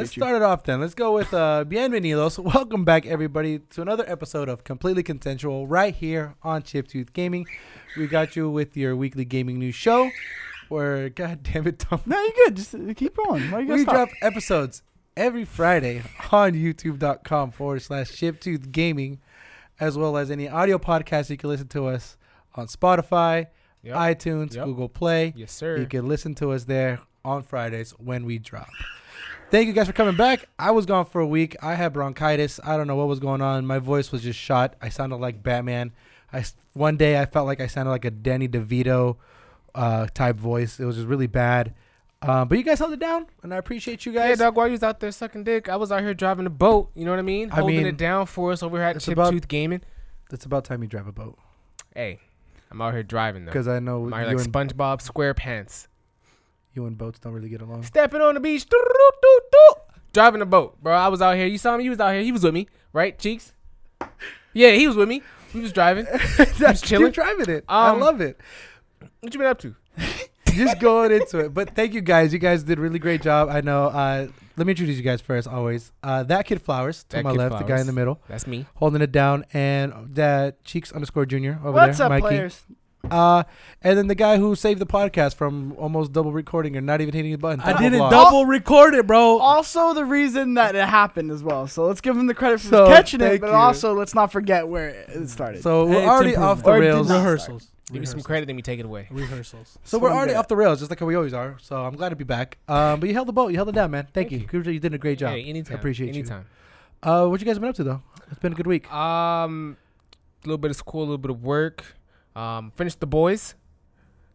let's you. start it off then. Let's go with uh, bienvenidos. Welcome back, everybody, to another episode of Completely Consensual right here on Chiptooth Gaming. We got you with your weekly gaming news show. Where, god damn it, Tom, No, you're good. Just uh, keep rolling. Why you we stop? drop episodes every Friday on YouTube.com forward slash Chiptooth Gaming, as well as any audio podcast you can listen to us on Spotify, Yep. iTunes, Yep. Google Play. yes, sir. You can listen to us there on Fridays when we drop. Thank you guys for coming back. I was gone for a week. I had bronchitis. I don't know what was going on. My voice was just shot. I sounded like Batman. I one day I felt like I sounded like a Danny DeVito uh, type voice. It was just really bad. Uh, but you guys held it down, and I appreciate you guys. Yeah, dog. While you was out there sucking dick, I was out here driving a boat. You know what I mean? I Holding mean, it down for us over here at Chip about- Tooth Gaming. it's about time you drive a boat Hey, I'm out here driving though. because I know I'm you, like and, SpongeBob SquarePants. You and boats don't really get along. Stepping on the beach, driving a boat, bro. I was out here. You saw me. You was out here. He was with me, right? Cheeks. Yeah, he was with me. He was driving. Just chilling? Keep driving it. I Um, love it. What you been up to? just going into it. But thank you guys. You guys did a really great job. I know. Uh, let me introduce you guys first. Always, uh, that kid flowers to That my Kid left, the guy in the middle, That's me. holding it down, and that cheeks underscore junior over What's there, up, Mikey. players? Uh, and then the guy who saved the podcast from almost double recording and not even hitting the button. I didn't vlog. double record it, bro. Also, the reason that it happened as well. So let's give him the credit for So, catching it, thank but you. also let's not forget where it started. So Hey, we're it's already off the Or did rails. not. rehearsals. Give me some credit, then we take it away. Rehearsals. So we're Swing already back. off the rails, just like how we always are. So I'm glad to be back. Um, but you held the boat. You held it down, man. Thank, Thank you. you. You did a great job. Hey, anytime. I appreciate you. anytime. Uh, what you guys been up to though? It's been a good week. Um, a little bit of school, a little bit of work. Um, finished the boys.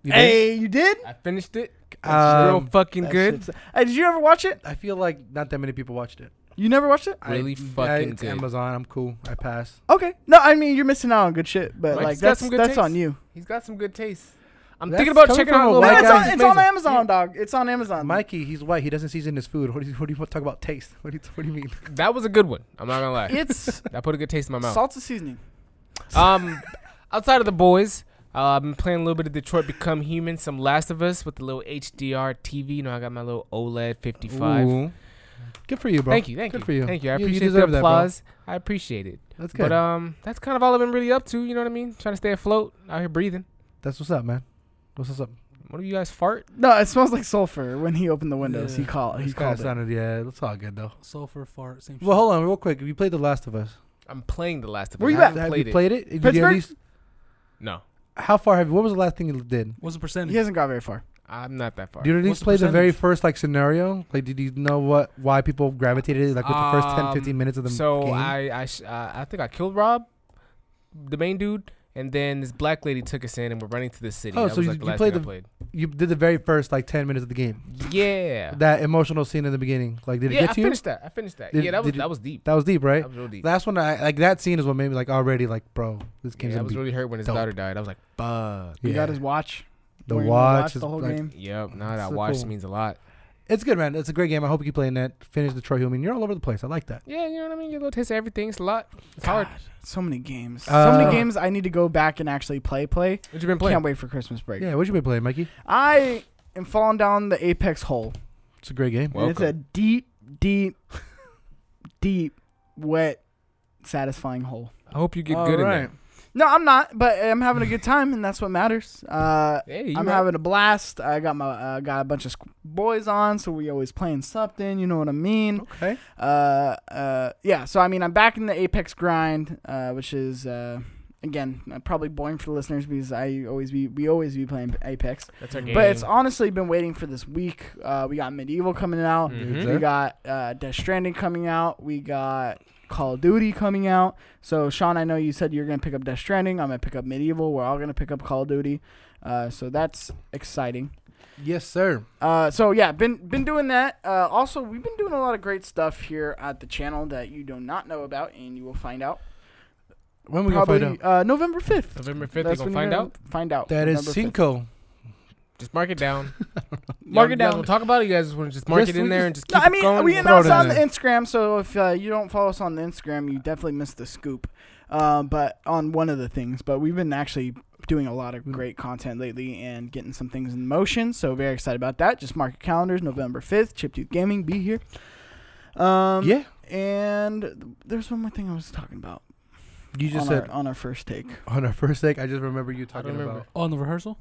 You did? hey, you did? I finished it. Um, Real fucking good. Hey, did you ever watch it? I feel like not that many people watched it. You never watched it? Really I, fucking it's good. Amazon. I'm cool. I pass. Okay. No, I mean you're missing out on good shit, but Mike's like that's some good that's taste. on you. He's got some good taste. I'm That's thinking about coming checking from out a a little. No, white it's guy on, it's on amazing. Amazon, dog. It's on Amazon. Mikey, he's white. He doesn't season his food. What do you, what do you talk about taste? What do you, what do you mean? That was a good one. I'm not gonna lie. It's that put a good taste in my mouth. salsa seasoning. Um, outside of the boys, uh, I've been playing a little bit of Detroit Become Human, some Last of Us with the little HDR TV. You know, I got my little OLED 55. Ooh. Good for you, bro. Thank you, thank you. Good you, for you. thank you. I You- you appreciate deserve the that, bro. I appreciate it. That's good. But um, that's kind of all I've been really up to. You know what I mean? Trying to stay afloat, out here breathing. That's what's up, man. What's what's up? What do you guys fart? No, it smells like sulfur when he opened the windows. He Yeah. called. He He called of it. sounded. Yeah, it's all good though. Sulfur fart. Same Well, hold on, real quick. You played The Last of Us. I'm playing the Last of Where Us. you I at? haven't played you it. played it? Did you at Pittsburgh? Least? No, How far have you? What was the last thing you did? What's the percentage? He hasn't got very far. I'm not that far. Did you at What's least the play the very percentage? first like scenario? Like, did you know what why people gravitated like with the first 10, 15 Um, minutes of the movie? so game? I I sh- uh, I think I killed Rob, the main dude, and then this black lady took us in, and we're running to the city. Oh, that so was you- like the you last played thing I the- played. you did the very first like ten minutes of the game. Yeah. That emotional scene in the beginning. Like, did it yeah, get I to you? I finished that. I finished that. Did- yeah, that was did you- that was deep. That was deep, right? That was real deep. That's when I like that scene is what made me like already like, bro, this yeah, game's I gonna was be really hurt when his dope. daughter died. I was like, fuck. He yeah. got his watch. the Where watch. is the whole like- game. Yep. Now that So watch cool. means a lot. It's good, man. It's a great game. I hope you keep playing that. Finish Detroit Human. You're all over the place. I like that. Yeah, you know what I mean. You get a little taste of everything. It's a lot. It's hard. So many games. Uh, so many games I need to go back and actually play. Play. What you been playing? Can't wait for Christmas break. Yeah, what you been playing, Mikey? I am falling down the apex hole. It's a great game. Well- it's a deep, deep, deep, wet, satisfying hole. I hope you get All good in right. There. No, I'm not, but I'm having a good time, and that's what matters. Uh, Hey, I'm right. having a blast. I got my uh, got a bunch of boys on, so we always playing something. You know what I mean? Okay. Uh, uh, yeah. So I mean, I'm back in the Apex grind, uh, which is uh, again uh, probably boring for the listeners because I always be we always be playing Apex. That's our game. But it's honestly been waiting for this week. Uh, we got MediEvil coming out. Mhm. We got uh, Death Stranding coming out. We got Call of Duty coming out. So Sean, I know you said you're gonna pick up Death Stranding. I'm gonna pick up MediEvil. We're all gonna pick up Call of Duty. Uh, so that's exciting. Yes, sir. Uh, so yeah, been been doing that. Uh, also, we've been doing a lot of great stuff here at the channel that you do not know about, and you will find out When we gonna find out? uh, November fifth. November 5th, That's you when gonna you're find gonna out? Find out. That is November 5th. Cinco. Just mark it down. Mark it down. We'll talk about it. You guys just want to just mark Yes, it in we there just- and just No, keep I mean, it going. we Throw it announced in on there. the Instagram, so if uh, you don't follow us on the Instagram, you definitely missed the scoop. Um, but on one of the things, but we've been actually doing a lot of Mm. great content lately and getting some things in motion. So very excited about that. Just mark your calendars, November fifth, Chip Tooth Gaming, be here. Um, yeah, And there's one more thing I was talking about. you just on said our, on our first take, on our first take. I just remember you talking remember. about in the rehearsal?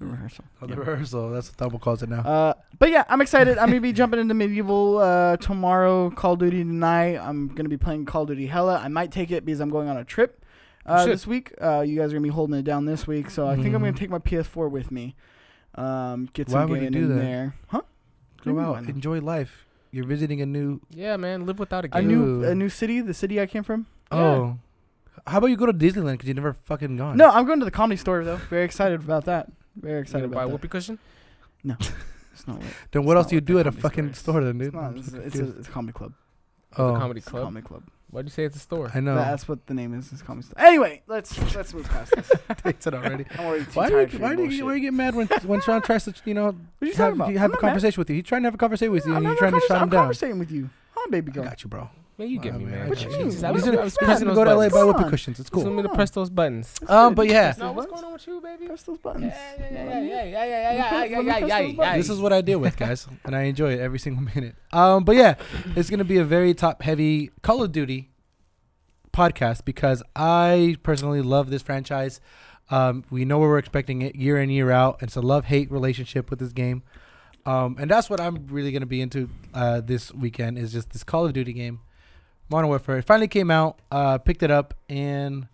The rehearsal. on Yeah. rehearsal. That's what Double calls it now. Uh, but yeah, I'm excited. I'm gonna be jumping into MediEvil uh, tomorrow. Call of Duty tonight. I'm gonna be playing Call of Duty Hella. I might take it because I'm going on a trip uh, this week. Uh, you guys are gonna be holding it down this week, so I think I'm gonna Mhm. take my PS4 with me. Um, get Why some would you gaming do in that? there, huh? Go Why out, not? enjoy life. You're visiting a new. Yeah, man, live without a A new a new city, the city I came from. Oh, how about you go to Disneyland because you never fucking gone? No, I'm going to the comedy store though. Very excited about that. Very excited gonna buy a about whoopee cushion? No, It's not. Lit. Then what It's else not do you what do the at a comedy fucking store store then, dude? It's not. I'm It's, so it's, a, confused. it's a comedy club. The oh, comedy It's a club. comedy club. Why'd you say it's a store? I know. That's what the name is. Is comedy store. Anyway, let's let's move past this. Takes it already. I'm already too Why do tired you for why your do you why do you get mad when when Sean tries to you know What are you have, talking about? have I'm a not mad. conversation with you? He's trying to have a conversation with you, I'm and you're trying to conversa- shut I'm him down. conversating with you. Huh, baby girl. I got you, bro. Man, you get me, man, man. I What got you you. mean? Jesus, I What was, you I was pressing gonna those go to LA buttons. buy Come whoopee cushions. It's cool. want cool. me to press those buttons. That's Um, but yeah. No, what's going on with you, baby? Press those buttons. yeah, yeah, yeah, yeah, yeah, yeah, yeah, yeah, yeah, yeah, press yeah, those yeah. buttons. This is what I deal with, guys, and I enjoy it every single minute. Um, but yeah, it's gonna be a very top heavy Call of Duty podcast because I personally love this franchise. Um, we know what we're expecting it year in year out. It's a love hate relationship with this game, um, and that's what I'm really gonna be into uh, this weekend. Is just this Call of Duty game, Modern Warfare. It finally came out. Uh, picked it up, and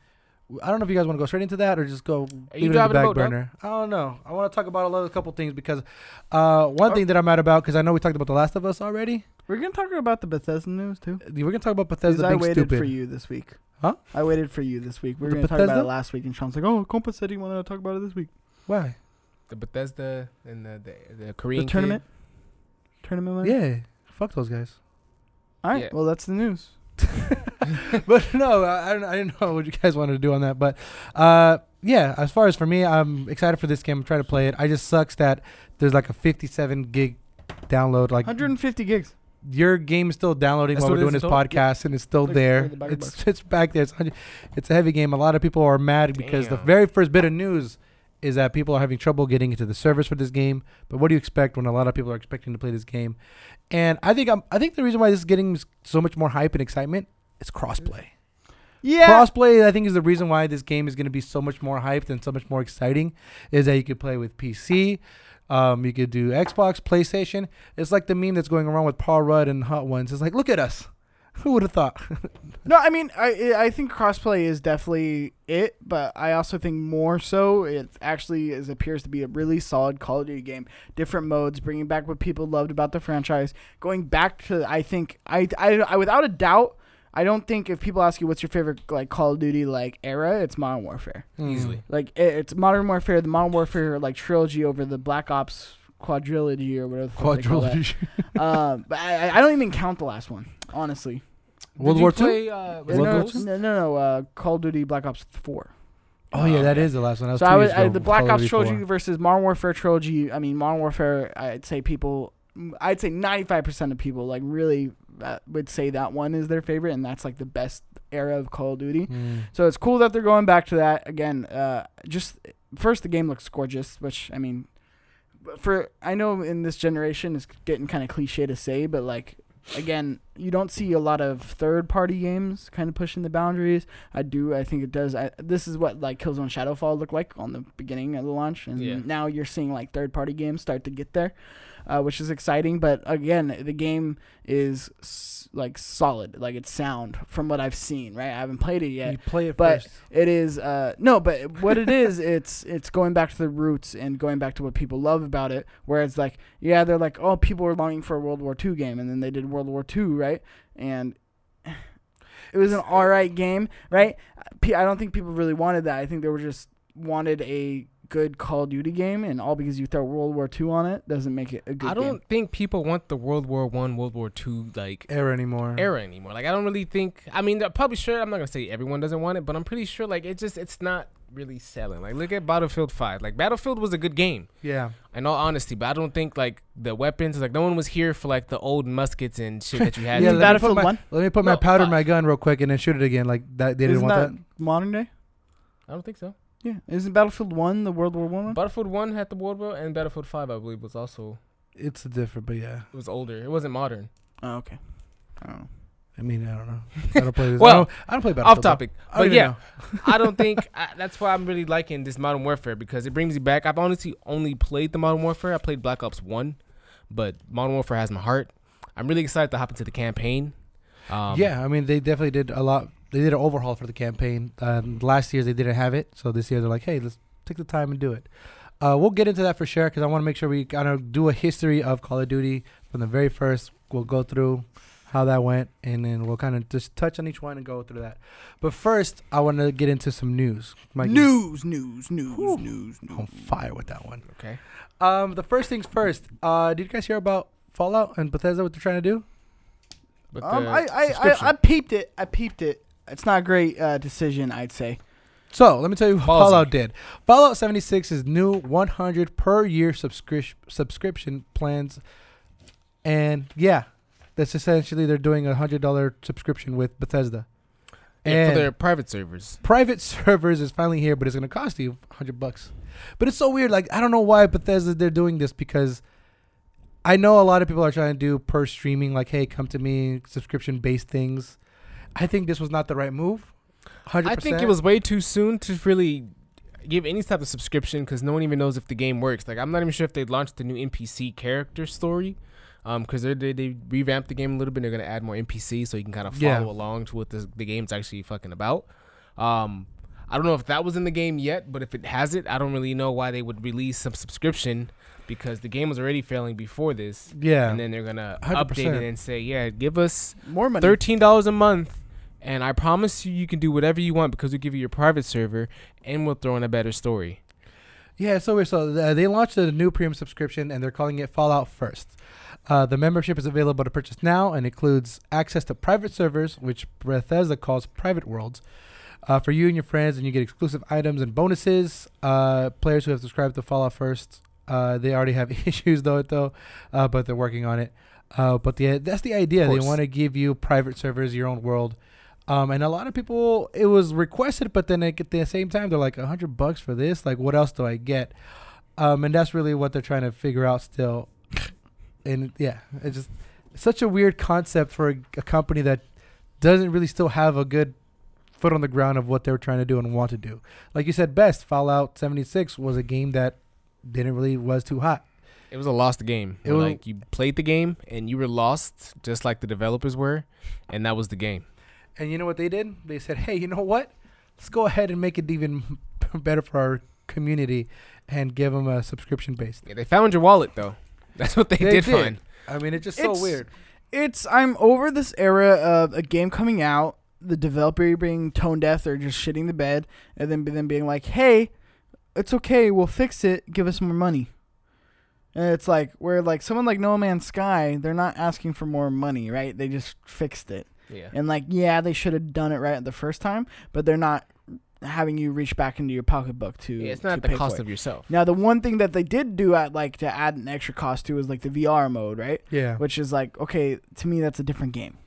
I don't know if you guys want to go straight into that or just go Are leave it in the back boat, dog? burner. I don't know. I want to talk about a little couple things because uh, one thing that I'm mad about because I know we talked about The Last of Us already. We're gonna talk about the Bethesda news too. We're gonna talk about Because Bethesda I waited stupid. for you this week. Huh? I waited for you this week. We were The gonna talk about it last week, and Sean's like, "Oh, Compa said he wanted to talk about it this week." Why? The Bethesda and the the, the The Korean tournament. Tournament. Money? Yeah, fuck those guys. All right. Yeah. Well, that's the news. but no, I, I don't. I didn't know what you guys wanted to do on that. But uh, yeah, as far as for me, I'm excited for this game. I'm trying to play it. I just sucks that there's like a 57 gig download. Like 150 gigs. your game is still downloading That's while we're doing this total? podcast, and it's still Look, there. the back of It's it's back there. It's it's a heavy game. A lot of people are mad because the very first bit of news is that people are having trouble getting into the service for this game. But what do you expect when a lot of people are expecting to play this game? And I think I'm, I think the reason why this is getting so much more hype and excitement is crossplay. Yeah. Crossplay, I think, is the reason why this game is going to be so much more hyped and so much more exciting. Is that you could play with PC, um, you could do Xbox, PlayStation. It's like the meme that's going around with Paul Rudd and Hot Ones. It's like, look at us. Who would have thought? No, I mean, I I think crossplay is definitely it, but I also think more so it actually is appears to be a really solid Call of Duty game. Different modes, bringing back what people loved about the franchise, going back to I think I I, I without a doubt. I don't think if people ask you what's your favorite like Call of Duty like era, it's Modern Warfare. Hmm. easily. Like it, it's Modern Warfare, the Modern Warfare like trilogy over the Black Ops quadrilogy or whatever. The fuck they call that. Quadrilogy. um, but I, I don't even count the last one, honestly. World Did War Two. play, uh, No, World no, War Ghosts? no, no, no, uh, Call of Duty Black Ops Four. Oh yeah, that is the last one. That was So I was years I, the Black Call Ops trilogy 4. versus Modern Warfare trilogy. I mean, Modern Warfare. I'd say people, I'd say ninety five percent of people like really uh, would say that one is their favorite, and that's like the best era of Call of Duty. Mm. So it's cool that they're going back to that again. Uh, just first, the game looks gorgeous, which I mean, for I know in this generation it's getting kind of cliche to say, but like again, you don't see a lot of third party games kind of pushing the boundaries. I do. I think it does. I, this is what like Killzone Shadowfall looked like on the beginning of the launch, and Yeah. now you're seeing like third party games start to get there. Uh, which is exciting, but again, the game is s- like solid, like it's sound from what I've seen. Right, I haven't played it yet, You play it but first. it is uh no but what it is it's it's going back to the roots and going back to what people love about it whereas like yeah they're like oh people are longing for a world war ii game and then they did world war ii right? And it was an all right game right? I don't think people really wanted that. I think they were just wanted a good call of duty game and all because you throw world war ii on it doesn't make it a good I don't think people want the World War One, World War Two like era anymore. era anymore. Like I don't really think. I mean, I'm probably sure. I'm not gonna say everyone doesn't want it, but I'm pretty sure like it just it's not really selling. Like look at Battlefield Five. Like Battlefield was a good game. Yeah. In all honesty, but I don't think like the weapons. Like no one was here for like the old muskets and shit that you had. Yeah, let me put battlefield my- one Let me put my No, powder in my gun real quick and then shoot it again. Like that. They didn't isn't want that that. modern day I don't think so. Yeah isn't battlefield one the world war one one? Battlefield One had the World War, and Battlefield Five, I believe, was also It's different, but yeah. it was older. It wasn't modern. oh okay I don't know. I mean, I don't know. I don't play this. Well, I don't, I don't play Battlefield. Off topic, I but even yeah. I don't think I, that's why I'm really liking this Modern Warfare because it brings me back. I've honestly only played the Modern Warfare. I played Black Ops One, but Modern Warfare has my heart. I'm really excited to hop into the campaign. Um, yeah, I mean, they definitely did a lot. They did an overhaul for the campaign. Um, last year they didn't have it, so this year they're like, hey, let's take the time and do it. Uh, we'll get into that for sure because I want to make sure we kind of do a history of Call of Duty from the very first. We'll go through how that went, and then we'll kind of just touch on each one and go through that. But first, I want to get into some news. Mikey, News, news, news, Whew. news, news. on fire with that one. Okay. Um, the first things first. Uh, did you guys hear about Fallout and Bethesda? What they're trying to do? Um, I, I, I. I peeped it. I peeped it. It's not a great uh, decision, I'd say. So let me tell you what Ballsy. Fallout did. Fallout 76 is new 100 per year subscription subscription plans, and yeah, that's essentially they're doing a hundred dollar subscription with Bethesda. Yeah, And for their private servers. private servers is finally here, but it's gonna cost you 100 bucks. But it's so weird. Like I don't know why Bethesda they're doing this because I know a lot of people are trying to do per streaming, like hey, come to me, subscription based things. I think this was not the right move. 100%. I think it was way too soon to really give any type of subscription because no one even knows if the game works. Like I'm not even sure if they launched the new NPC character story. Um, because they they revamped the game a little bit. They're gonna add more NPCs so you can kind of follow Yeah. along to what the the game's actually fucking about. Um, I don't know if that was in the game yet, but if it has it, I don't really know why they would release some subscription because the game was already failing before this. yeah. And then they're gonna 100%. update it and say, yeah, give us More money. thirteen dollars a month, and I promise you, you can do whatever you want because we give you your private server, and we'll throw in a better story. Yeah, so weird. So uh, they launched a new premium subscription, and they're calling it Fallout First. Uh, the membership is available to purchase now and includes access to private servers, which Bethesda calls private worlds, uh, for you and your friends, and you get exclusive items and bonuses. Uh, players who have subscribed to Fallout First, uh, they already have issues though, though, uh, but they're working on it. Uh, but the that's the idea. They want to give you private servers, your own world. Um, and a lot of people, it was requested, but then at the same time, they're like, a hundred bucks for this? Like, what else do I get? Um, and that's really what they're trying to figure out still. And yeah, it's just such a weird concept for a, a company that doesn't really still have a good foot on the ground of what they're trying to do and want to do. Like you said, best Fallout 76 was a game that didn't really was too hot. It was a lost game. It was- like you played the game and you were lost, just like the developers were, and that was the game. And you know what they did? They said, "Hey, you know what? Let's go ahead and make it even better for our community and give them a subscription based." Yeah, they found your wallet though. That's what they, They did, did. find. I mean, it's just It's- so weird. It's I'm over this era of a game coming out, the developer being tone deaf or just shitting the bed, and then then being like, "Hey, it's okay, we'll fix it. Give us more money." And it's like where like someone like No Man's Sky, they're not asking for more money, right? They just fixed it, Yeah. and like yeah, they should have done it right the first time, but they're not having you reach back into your pocketbook to. yeah, it's to not the cost of yourself. Now the one thing that they did do at like to add an extra cost to is like the VR mode, right? Yeah. Which is like okay, to me that's a different game.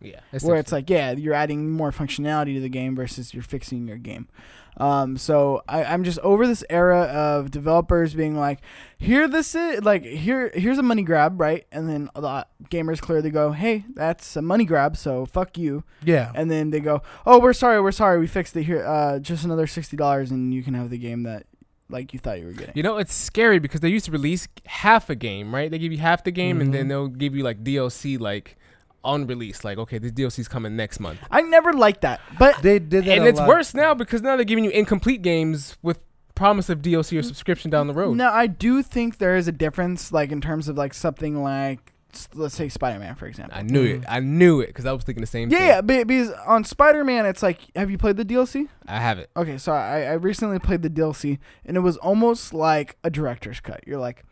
Yeah. where it's like yeah, you're adding more functionality to the game versus you're fixing your game. Um, so I, I'm just over this era of developers being like, here this is like here here's a money grab, right? And then a lot gamers clearly go, hey, that's a money grab, so fuck you. Yeah. And then they go, oh, we're sorry, we're sorry, we fixed it here. Uh, just another sixty dollars, and you can have the game that like you thought you were getting. You know, it's scary because they used to release half a game, right? They give you half the game and then Mhm. they'll give you like DLC like unreleased. Like, okay, this DLC's coming next month. I never liked that, but They did that. And a it's lot. worse now because now they're giving you incomplete games with promise of DLC or subscription down the road. No, I do think there is a difference, like in terms of like something like s- let's say Spider Man, for example. I knew it. Mm. I knew it because I was thinking the same Yeah, thing. yeah, be- because on Spider Man, it's like, have you played the DLC? I have it. Okay, so I, I recently played the DLC, and it was almost like a director's cut. You're like,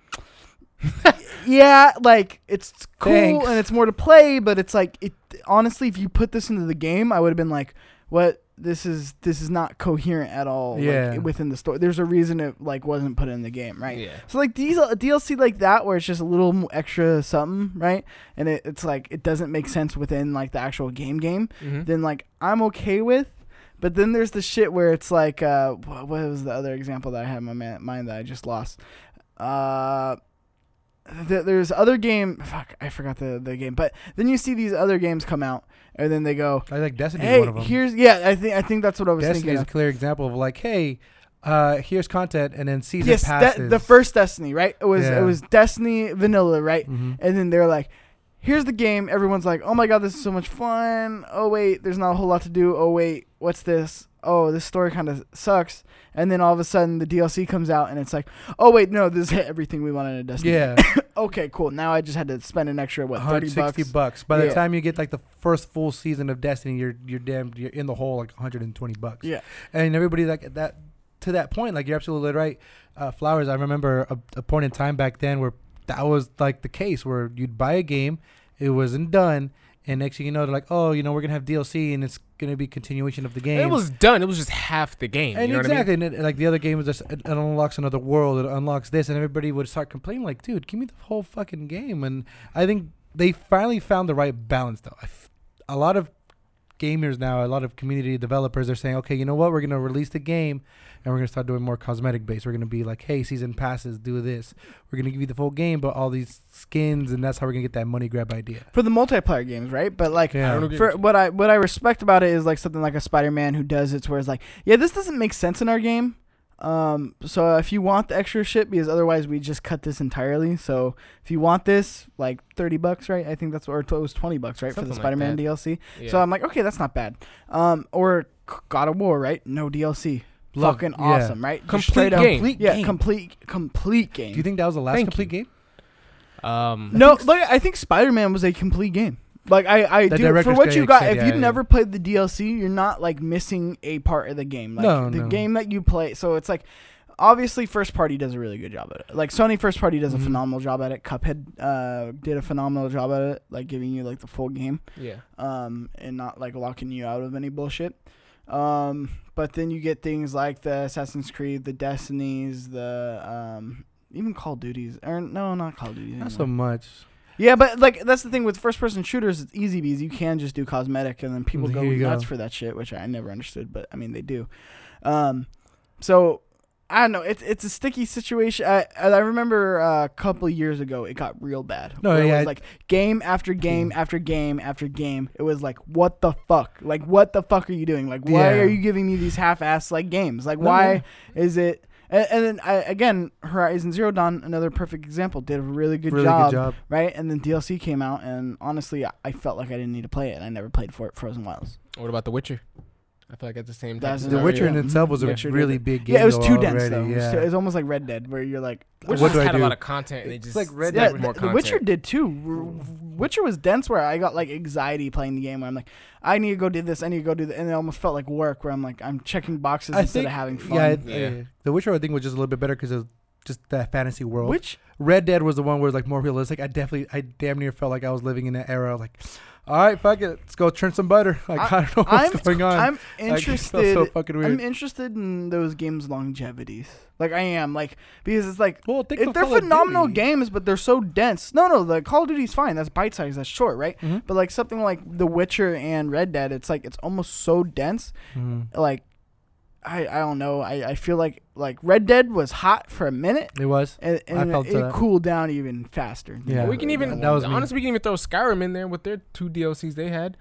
yeah, like it's cool Thanks. and it's more to play, but it's like, it honestly, if you put this into the game, I would have been like, what? This is this is not coherent at all. like, within the story, there's a reason it like wasn't put in the game, right? Yeah. So like these DLC like that where it's just a little extra something, right? And it, it's like it doesn't make sense within like the actual game game. hmm Then like I'm okay with. But then there's the shit where it's like uh what was the other example that I had in my mind that I just lost? Uh th- there's other game. Fuck, I forgot the the game. But then you see these other games come out, and then they go, I think Destiny "Hey, one of them. here's yeah." I think I think that's what I was Destiny thinking. is a clear example of like, hey, uh, here's content, and then season Yes, passes. that, the first Destiny, right? It was Yeah. it was Destiny Vanilla, right? Mhm. And then they're like, "Here's the game." Everyone's like, "Oh my god, this is so much fun!" Oh wait, there's not a whole lot to do. Oh wait, what's this? Oh, this story kind of sucks. And then all of a sudden, the DLC comes out, and it's like, "Oh wait, no, this hit everything we wanted in Destiny." Yeah, Okay, cool. Now I just had to spend an extra what thirty 160 bucks. bucks. By the time you get like the first full season of Destiny, you're you're damn you're in the hole like 120 bucks. Yeah. and everybody like that to that point, like you're absolutely right. Uh, Flowers, I remember a, a point in time back then where that was like the case where you'd buy a game, it wasn't done, and next thing you know, they're like, oh, you know, we're gonna have DLC and it's gonna be continuation of the game. It was done. It was just half the game. And you know exactly, and it, like the other game was just it, it unlocks another world, it unlocks this, and everybody would start complaining, like, "Dude, give me the whole fucking game." And I think they finally found the right balance, though. I f- a lot of gamers now, a lot of community developers are saying, "Okay, you know what? We're gonna release the game, and we're gonna start doing more cosmetic based. We're gonna be like, hey, season passes, do this. We're gonna give you the full game, but all these skins, and that's how we're gonna get that money grab idea." for the multiplayer games, right? But like Yeah. I for what I what I respect about it is like something like a Spider-Man who does it, where it's like, yeah, this doesn't make sense in our game. Um, so if you want the extra shit, because otherwise we just cut this entirely. So if you want this, like thirty bucks, right? I think that's or it was twenty bucks, right, for the Spider-Man that. DLC. Yeah. So I'm like, okay, that's not bad. Um, or God of War, right? No DLC, Love- fucking yeah. awesome, right? Complete straight up- game. Yeah, complete complete game. Do you think that was the last Thank complete game? um, No, like I think Spider Man was a complete game. Like I, I The do for what you got. said, if yeah, you've yeah. never played the DLC, you're not like missing a part of the game. Like No, the no. game that you play. So it's like obviously first party does a really good job at it. Like Sony first party does a Mhm. phenomenal job at it. Cuphead uh, did a phenomenal job at it, like giving you like the full game, yeah. um, and not like locking you out of any bullshit. Um, but then you get things like the Assassin's Creed, the Destinies, the um, even Call of Duties, or no, not Call of Duty. Not so much. Yeah, but like that's the thing with first person shooters, it's easy because you can just do cosmetic and then people go Here you nuts go. for that shit, which I never understood, but I mean they do. Um, so I don't know. It's it's a sticky situation. I I remember uh, a couple years ago it got real bad. No, where it yeah, was it- like game after game after game after game. It was like what the fuck? Like what the fuck are you doing? Like why Yeah. are you giving me these half-ass like games? Like No, why is it? And, and then I, again, Horizon Zero Dawn, another perfect example, did a really good really job good job. right? And then DLC came out, and honestly, I, I felt like I didn't need to play it, and I never played for Frozen Wilds. What about The Witcher? I feel like at the same time. That's The Sorry, Witcher yeah. in itself was a Witcher did really big game. yeah, it was though, too dense already, though. It was, Yeah. too- it was almost like Red Dead, where you're like, Witcher What do I had a do? lot of content, and they It's just like Red yeah, Dead added more the, the Witcher did too. R- Witcher was dense, where I got like anxiety playing the game, where I'm like, I need to go do this, I need to go do that, and it almost felt like work, where I'm like, I'm checking boxes I instead think of having fun. Yeah, it- Yeah. uh, The Witcher I think was just a little bit better because it was just that fantasy world. Which Red Dead was the one where it was like more realistic. I definitely, I damn near felt like I was living in that era. Like, all right, fuck it, let's go churn some butter. Like I, don't know what's I'm going on. I'm Like, interested. so fucking weird. I'm interested in those games' longevities. Like I am, like because it's like well, think if they're phenomenal games, but they're so dense. No, no, the Call of Duty's fine. That's bite size. That's short, right? Mhm. But like something like The Witcher and Red Dead, it's like it's almost so dense. Mhm. Like I I don't know. I, I feel like like Red Dead was hot for a minute. It was. And, and felt it that. cooled down even faster. Yeah. we can even that was me. we can even throw Skyrim in there with their two DLCs they had.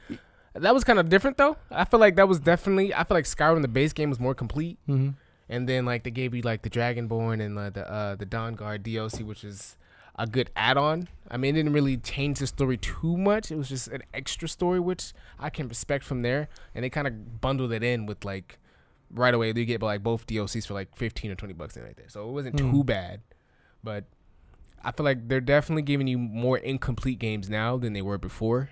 That was kind of different though. I feel like that was definitely. I feel like Skyrim the base game was more complete, hmm and then like they gave you like the Dragonborn and uh, the uh, the Dawnguard DLC, which is a good add-on. I mean, it didn't really change the story too much. It was just an extra story, which I can respect from there. And they kind of bundled it in with like right away. you get like both DLCs for like fifteen or twenty bucks in right there, so it wasn't Hmm. too bad. But I feel like they're definitely giving you more incomplete games now than they were before.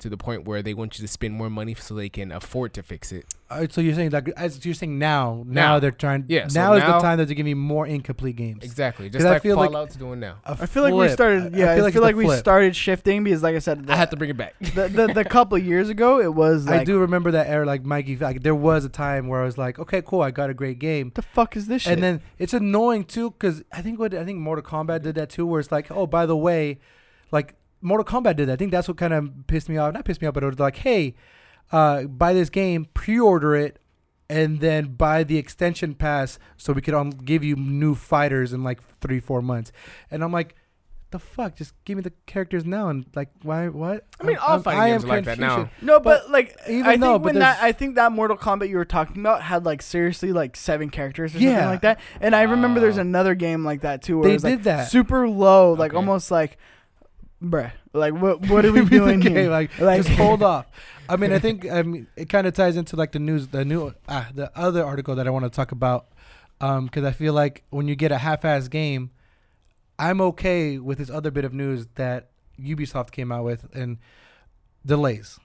To the point where they want you to spend more money so they can afford to fix it. Uh, so you're saying like as you're saying now, now, Now. they're trying. Yeah, so now is the time that they're giving me more incomplete games. Exactly, just I like feel like- Fallout's doing now. A I feel like we started. Yeah, I feel like, it's a we started shifting because, like I said, the, I had to bring it back. the, the the couple years ago, it was like, I do remember that era, like Mikey. Like there was a time where I was like, okay, cool, I got a great game, the fuck is this shit? and then it's annoying too, because I think what I think Mortal Kombat did that too, where it's like, oh, by the way, like Mortal Kombat did that. I think that's what kind of pissed me off. Not pissed me off, but it was like, hey, uh, buy this game, pre-order it, and then buy the extension pass so we could um, give you new fighters in like three, four months. And I'm like, the fuck? Just give me the characters now and like why what? I mean, all I'm- fighting I games am are like that now. No, but, But like even I think though, but when that I think that Mortal Kombat you were talking about had like seriously like seven characters or something Yeah. like that. And I remember there's another game like that too where They it was like did that. super low, like Okay. almost like bruh. Like what what are we doing game, here? Like, Like- just hold off. I mean, I think I mean it kind of ties into like the news, the new, ah, the other article that I want to talk about, um, because I feel like when you get a half-ass game, I'm okay with this other bit of news that Ubisoft came out with and delays.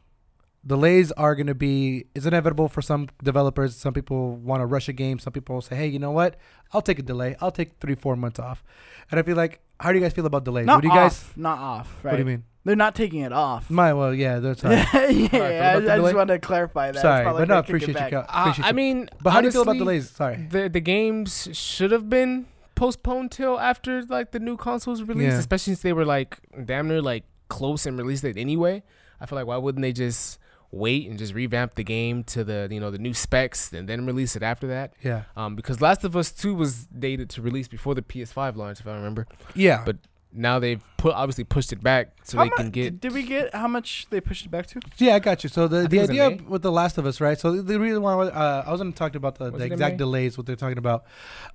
Delays are going to be it's inevitable for some developers. Some people want to rush a game. Some people say, "Hey, you know what? I'll take a delay. I'll take three, four months off." And I feel like, how do you guys feel about delays? Not what do you guys? off, not off, right? What do you mean? They're not taking it off. My well, yeah, that's yeah, right. I, I just wanted to clarify that. Sorry, but like no, they kick it appreciate you. back. Cal- Uh, appreciate I mean, But how do you feel about delays? Sorry. The the games should have been postponed till after like the new consoles released, Yeah. especially since they were like damn near like close and released it anyway. I feel like why wouldn't they just wait and just revamp the game to the you know the new specs and then release it after that? Yeah. Um, because Last of Us Two was dated to release before the PS5 launch, if I remember. Yeah. But now they've put obviously pushed it back so How they mu- can get. Did we get how much they pushed it back to? yeah, I got you. So the, the it was in idea with The Last of Us, right? So the reason why uh, I was going to talk about the, the exact delays, what they're talking about.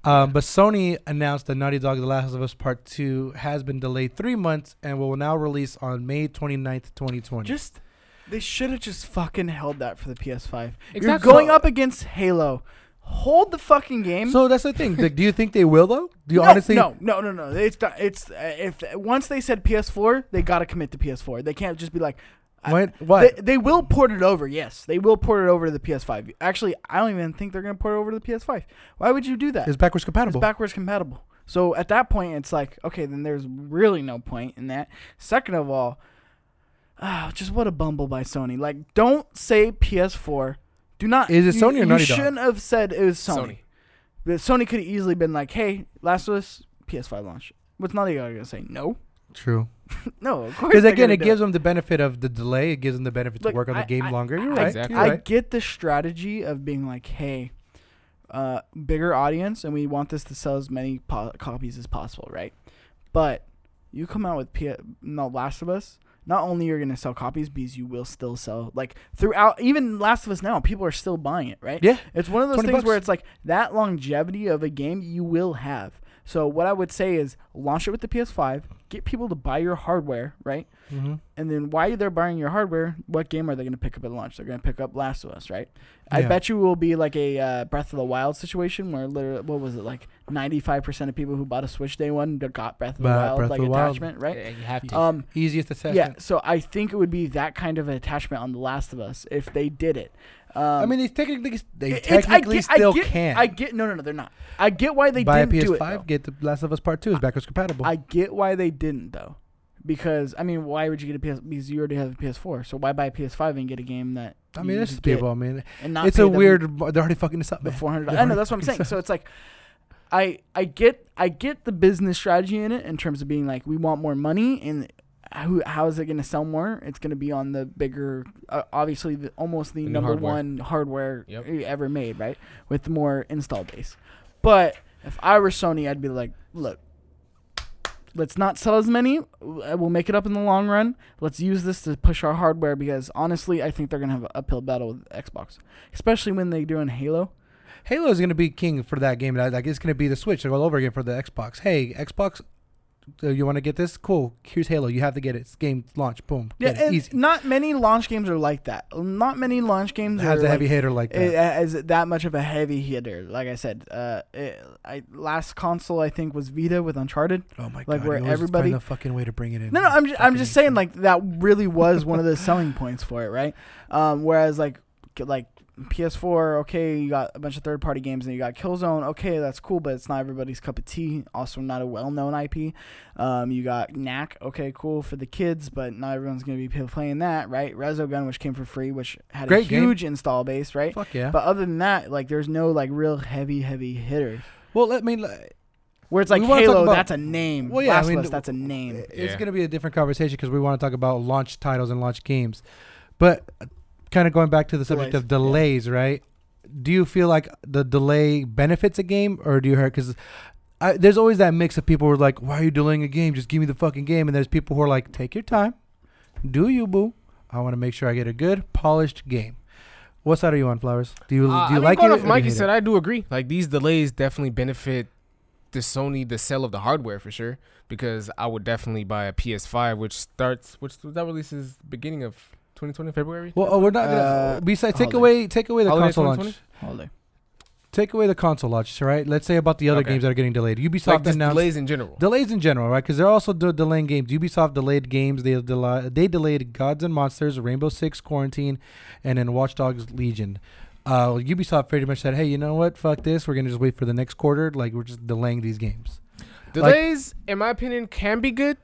Um, but Sony announced that Naughty Dog The Last of Us Part 2 has been delayed three months and will now release on May 29th, 2020. Just they should have just fucking held that for the PS5. You're Exactly. going up against Halo. Hold the fucking game. so that's the thing. Like, do you think they will, though? Do you no, honestly? no, no, no, no. It's not- it's uh, if once they said PS4, they got to commit to PS4. They can't just be like, I- What? what? They, they will port it over. Yes, they will port it over to the PS5. Actually, I don't even think they're gonna port it over to the PS5. Why would you do that? it's backwards compatible. It's compatible. backwards compatible. So at that point, it's like, okay, then there's really no point in that. Second of all, ah, just what a bumble by Sony. Like, don't say PS4. Do not. Is it you- Sony or you Naughty Dog? shouldn't have said it was Sony. Sony. But Sony could have easily been like, hey, Last of Us PS5 launch. What's Naughty Dog gonna say? No, True. no. Of course. Because again, gonna it do gives them the benefit of the delay. It gives them the benefit Look, to work on the game I- longer. You're I- right. Exactly. You're I get the strategy of being like, hey, uh, bigger audience, and we want this to sell as many po- copies as possible, right? But you come out with P- no Last of Us. Not only you're gonna sell copies, because you will still sell like throughout. Even Last of Us now, people are still buying it, right? Yeah. It's one of those 20 things where it's like that longevity of a game you will have. So what I would say is launch it with the PS5, get people to buy your hardware, right? Mm-hmm. And then while they're buying your hardware, what game are they going to pick up at launch? They're going to pick up Last of Us, right? I bet you it will be like a uh, Breath of the Wild situation where literally, what was it like? Ninety five percent of people who bought a Switch day one got Breath of the Wild Breath like the Wild. attachment, right? Yeah, you have to. Um, Easiest assessment. yeah. So I think it would be that kind of attachment on The Last of Us if they did it. Um, I mean, they technically they it- it's- I technically get- I still get- can. I get no, no, no, they're not. I get why they buy a didn't do PS5, it. though. get the Last of Us Part Two is backwards compatible. I get why they didn't though, because I mean, why would you get a PS? Because you already have a PS4. So why buy a PS5 and get a game that? I mean, is get people. I mean, and not it's pay a them weird. They're already fucking this up, the man. four hundred. I know that's what I'm saying. So it's like, I I get I get the business strategy in it in terms of being like we want more money and. How, how is it going to sell more? It's going to be on the bigger, uh, obviously, the, almost the, The number hardware. one hardware Yep. ever made, right? With more install base. But if I were Sony, I'd be like, look, let's not sell as many. Uh, We'll make it up in the long run. Let's use this to push our hardware because honestly, I think they're gonna have an uphill battle with Xbox, especially when they do in Halo. Halo is going to be king for that game. Like it's going to be the Switch all over again for the Xbox. Hey, Xbox, uh, you want to get this? Cool. Here's Halo. You have to get it. It's game launch. Boom. Yeah, Get it. and easy. not many launch games are like that. Not many launch games Has are a heavy like, hitter like that. it has that much of a heavy hitter. Like I said, uh, it, I last console I think was Vita with Uncharted. oh my like god! Like where everybody- the fucking way to bring it in. No, no, I'm just, I'm just saying like that really was one of the selling points for it, right? Um, whereas like like PS4, okay, you got a bunch of third party games and you got Killzone, okay, that's cool, but it's not everybody's cup of tea. Also, not a well known IP. Um, you got Knack, okay, cool for the kids, but not everyone's gonna be playing that, right? Resogun, which came for free, which had Great a game. huge install base, right? Fuck yeah. But other than that, like there's no like real heavy heavy hitters. well, let me. like, Where it's like We Halo, about- that's a name. Well, yeah, I mean, of Us, that's a name. It's Yeah. going to be a different conversation because we want to talk about launch titles and launch games. But kind of going back to the subject Delays, of delays, right? Do you feel like the delay benefits a game, or do you hurt? Because there's always that mix of people who are like, "Why are you delaying a game? Just give me the fucking game." And there's people who are like, "Take your time, do you, boo? I want to make sure I get a good, polished game." What side are you on, Flowers? Do you Uh, do you I mean, like it? going or off you Mikey said, it? I do agree. Like these delays definitely benefit the Sony, the sale of the hardware for sure. Because I would definitely buy a PS5, which starts, which that releases beginning of 2020 February. Well, oh, we're not gonna. Uh, besides, take holiday. away, take away the Holiday console 2020? launch. Holiday. Take away the console launch, right? Let's say about the other Okay. games that are getting delayed. Ubisoft like just announced delays in general. Delays in general, right? Because they're also de- delaying games. Ubisoft delayed games. They del- they delayed Gods and Monsters, Rainbow Six Quarantine, and then Watch Dogs Legion. Uh, Ubisoft pretty much said, "Hey, you know what? Fuck this. We're gonna just wait for the next quarter. Like we're just delaying these games." Delays, in my opinion, can be good,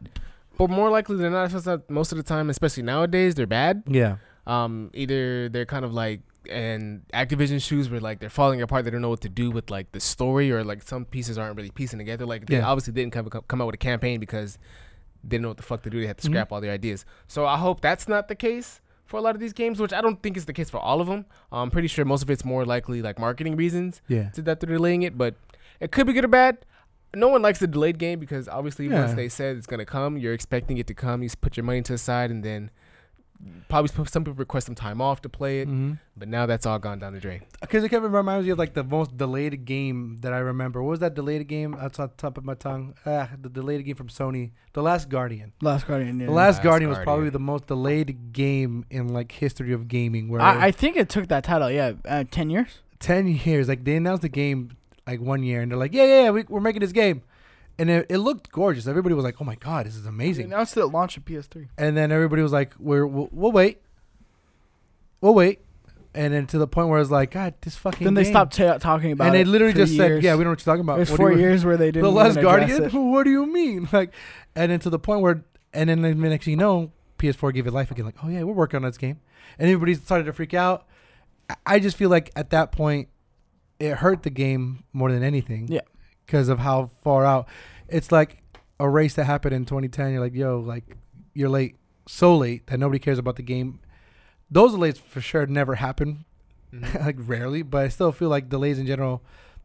but more likely than not, if it's not- most of the time, especially nowadays, they're bad. Yeah. Um, either they're kind of like and Activision shoes where like they're falling apart. They don't know what to do with like the story, or like some pieces aren't really piecing together. Like they Yeah. obviously didn't come come out with a campaign because they didn't know what the fuck to do. They had to Mhm. scrap all their ideas. So I hope that's not the case for a lot of these games, which I don't think is the case for all of them. I'm pretty sure most of it's more likely like marketing reasons Yeah. that they're delaying it, but it could be good or bad. No one likes a delayed game because obviously once they said it's gonna come, you're expecting it to come. You put your money to the side, and then probably some people request some time off to play it. Mm-hmm. But now that's all gone down the drain. Because it kind of reminds me of like the most delayed game that I remember. What was that delayed game? That's on top of my tongue. Ah, the delayed game from Sony, The Last Guardian. Last Guardian. Yeah. The Last Last Guardian was probably the most delayed game in like history of gaming. Where I, I think it took that title. Yeah, uh, ten years. ten years. Like they announced the game like one year, and they're like, "Yeah, yeah, yeah we, we're making this game," and it, it looked gorgeous. Everybody was like, "Oh my god, this is amazing!" announced it at launch of PS3. And then everybody was like, "We're we'll, we'll wait, we'll wait," and then to the point where it's like, "God, this fucking." Then they game." stopped ta talking about and they literally just said, "Yeah, we don't know what you're talking about." It was What four years where they didn't. The Last Guardian. it. What do you mean? Like, and then to the point where, and then the next thing you know, PS4 gave it life again. Like, oh yeah, we're working on this game, and everybody started to freak out. I- I just feel like at that point, it hurt the game more than anything. Yeah. Because of how far out, it's like a race that happened in 2010. You're like, yo, like you're late, so late that nobody cares about the game. Those delays for sure never happen, Mhm. like rarely, but I still feel like delays in general,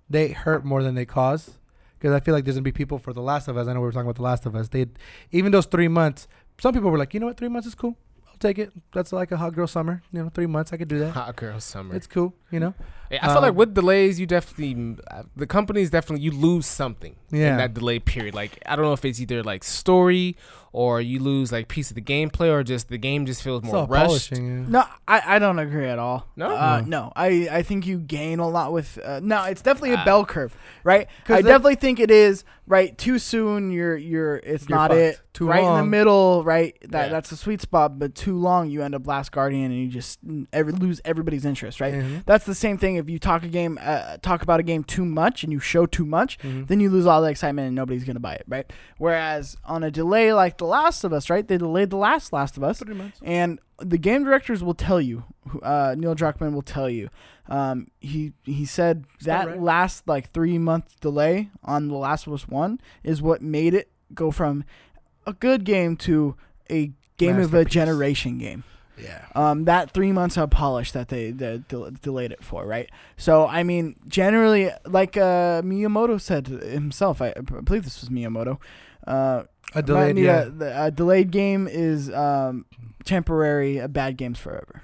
they hurt more than they cause. Because I feel like there's gonna be people for The Last of Us. I know we were talking about The Last of Us. They, even those three months, some people were like, you know what, three months is cool. I'll take it. That's like a hot girl summer. You know, three months I could do that. Hot girl summer. It's cool. You know. Yeah, I feel like um, with delays, you definitely uh, the companies definitely you lose something Yeah. in that delay period. Like I don't know if it's either like story or you lose like piece of the gameplay or just the game just feels more rushed. yeah. No, I, I don't agree at all. No? uh, No. no. I, I think you gain a lot with. Uh, no, it's definitely a Ah. bell curve, right? 'Cause I that- definitely think it is right. Too soon, you're you're. It's You're not fucked. it. Too right in the middle, right? That Yeah. that's a sweet spot. But too long, you end up Last Guardian, and you just every, lose everybody's interest, right? Mhm. That's the same thing. If you talk a game, uh, talk about a game too much, and you show too much, Mhm. then you lose all the excitement and nobody's gonna buy it, right? Whereas on a delay like The Last of Us, right? They delayed the last Last of Us, and the game directors will tell you. Uh, Neil Druckmann will tell you. Um, he he said that right. last like three month delay on The Last of Us One is what made it go from a good game to a game of a generation game Yeah. um, that three months of polish that they, they del- delayed it for, right? So I mean, generally, like uh, Miyamoto said himself, I, I believe this was Miyamoto. Uh, A delayed. Might Yeah. a, a delayed game is um, temporary. A bad game's forever,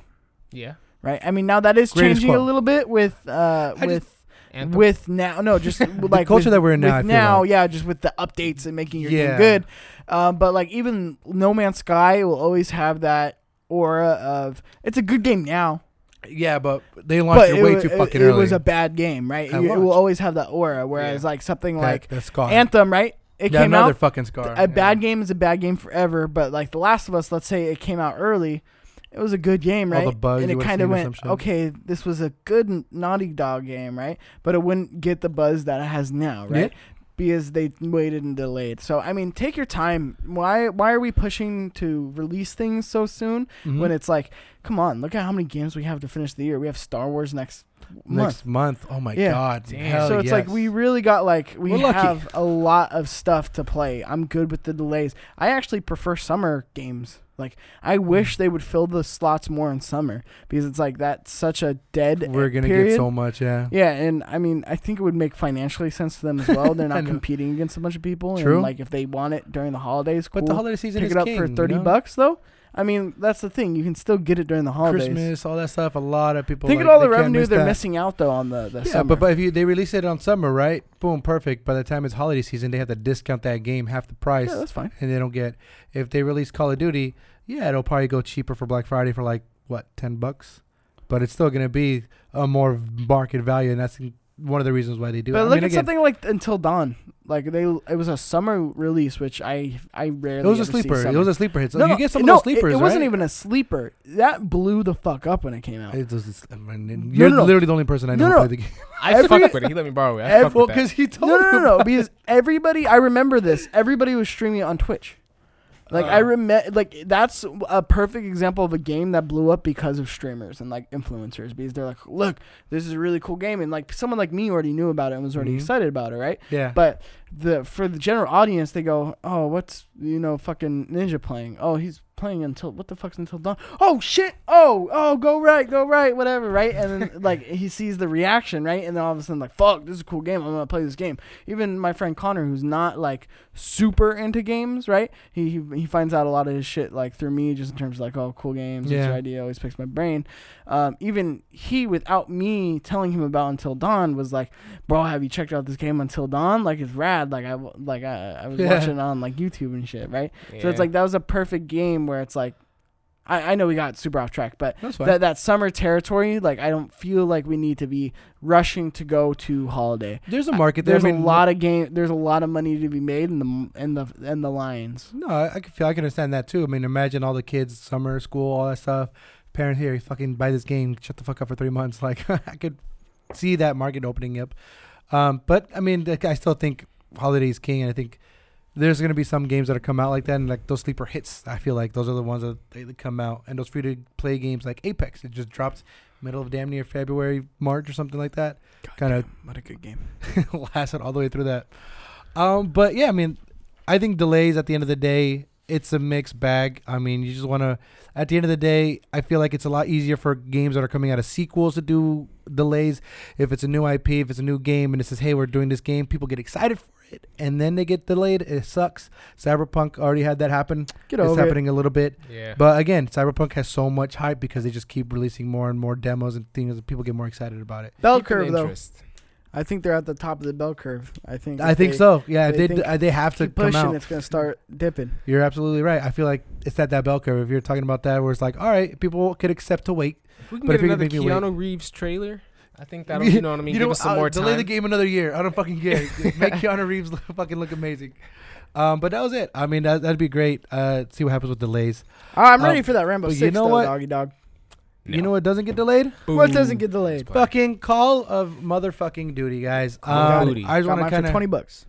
Yeah. right? I mean, now that is Greatest changing a little bit with uh, I just- with. Anthem. With now, no, just like culture with- that we're in now, with I feel now, like. yeah, just with the updates and making your Yeah. game good. Um, but like even No Man's Sky will always have that aura of it's a good game now, Yeah, but they launched it way wa- too fucking it, early. It was a bad game, right? At It, will always have that aura. Whereas Yeah. like something like that. Anthem, right? It yeah, came another out. fucking scar. A yeah. bad game is a bad game forever. But like The Last of Us, let's say it came out early, it was a good game, All right? and it kind of went, okay, this was a good Naughty Dog game, right? But it wouldn't get the buzz that it has now, right? Because they waited and delayed. So I mean, take your time. Why why are we pushing to release things so soon? Mhm. when it's like, come on, look at how many games we have to finish the year. We have Star Wars next. Next month. Oh my Yeah. god. Damn. So it's like we really got like we We're lucky. have a lot of stuff to play. I'm good with the delays. I actually prefer summer games. Like I wish they would fill the slots more in summer because it's like that's such a dead. we're gonna period. get so much. Yeah. Yeah, and I mean, I think it would make financially sense to them as well. They're I not know. competing against a bunch of people. True. And like if they want it during the holidays, cool. But the holiday season Pick is it up king, for you thirty know? bucks though. I mean, that's the thing. You can still get it during the holidays. Christmas, all that stuff. A lot of people. Think like, of all the revenue they're that. missing out though on the the Yeah, summer. but but if you they release it on summer, right? Boom, perfect. By the time it's holiday season, they have to discount that game half the price, yeah, that's fine. and they don't get. If they release Call of Duty, yeah, it'll probably go cheaper for Black Friday for like what ten bucks, but it's still gonna be a more market value, and that's one of the reasons why they do. it. But I look mean, at again, something like Until Dawn. Like they, it was a summer release, which I I rarely. It was a ever see sleeper. It was a sleeper hit. So no, you get some no, of those sleepers. It, it wasn't right? even a sleeper. That blew the fuck up when it came out. It was, I mean, you're no, no. literally the only person I know No, who no. played the game. I Every- fuck with it. He let me borrow it. I every- fuck well, with that. because he told no, no, no, no. Because everybody, I remember this. Everybody was streaming it on Twitch. Like I Oh. remember, like that's a perfect example of a game that blew up because of streamers and like influencers. Because they're like, look, this is a really cool game, and like someone like me already knew about it and was already Mhm. excited about it, right? Yeah. But the for the general audience, they go, "Oh, what's you know fucking Ninja playing? Oh, he's playing until what the fuck's until dawn? Oh shit! Oh, oh, go right, go right, whatever, right?" And then like he sees the reaction, right? And then all of a sudden, like, "Fuck, this is a cool game. I'm gonna play this game." Even my friend Connor, who's not like super into games, right? He he, he finds out a lot of his shit like through me, just in terms of like, "Oh, cool games. What's Yeah. your idea?" Always picks my brain. Um, even he, without me telling him about Until Dawn, was like, "Bro, have you checked out this game Until Dawn? Like it's rad. Like I like I, I was Yeah. watching it on like YouTube and shit, right? So it's like that was a perfect game where it's like, I, I know we got super off track, but that that summer territory, like I don't feel like we need to be rushing to go to holiday. There's a market there. There's I mean, a lot of game. There's a lot of money to be made in the in the in the lines. No, I, I can feel. I can understand that too. I mean, imagine all the kids, summer school, all that stuff. Parents here, fucking buy this game, shut the fuck up for three months. Like I could see that market opening up. Um, but I mean, I still think holiday is king, and I think there's gonna be some games that come out like that, and like those sleeper hits. I feel like those are the ones that they, come out, and those free to play games like Apex, it just drops middle of damn near February, March or something like that. Kind of What a good game. lasted all the way through that. Um, but yeah, I mean, I think delays at the end of the day, it's a mixed bag. I mean, you just want to. At the end of the day, I feel like it's a lot easier for games that are coming out of sequels to do delays. If it's a new IP, if it's a new game, and it says, "Hey, we're doing this game," people get excited for it, and then they get delayed. It sucks. Cyberpunk already had that happen. Get it's over it. happening a little bit. yeah. But again, Cyberpunk has so much hype because they just keep releasing more and more demos and things, and people get more excited about it. Bell curve though. interest. I think they're at the top of the bell curve. I think. I think they so. Yeah, they they think they, they have to Keep come pushing, out. it's gonna start dipping. You're absolutely right. I feel like it's at that bell curve. If you're talking about that, where it's like, all right, people could accept to wait. If we can But get if we can another make me wait. Keanu Reeves trailer, I think that'll you know what I mean. you give know, us some I'll more delay time. the game another year. I don't fucking care. Make Keanu Reeves look, fucking look amazing. Um, but that was it. I mean, that, that'd be great. Uh, see what happens with delays. All right, I'm ready Um, for that Rambo but you know though, what? doggy dog. You know what doesn't get delayed? What doesn't get delayed? But- Fucking Call of Motherfucking Duty, guys. Call of Um, Duty. I just got want mine to kind for of. twenty bucks.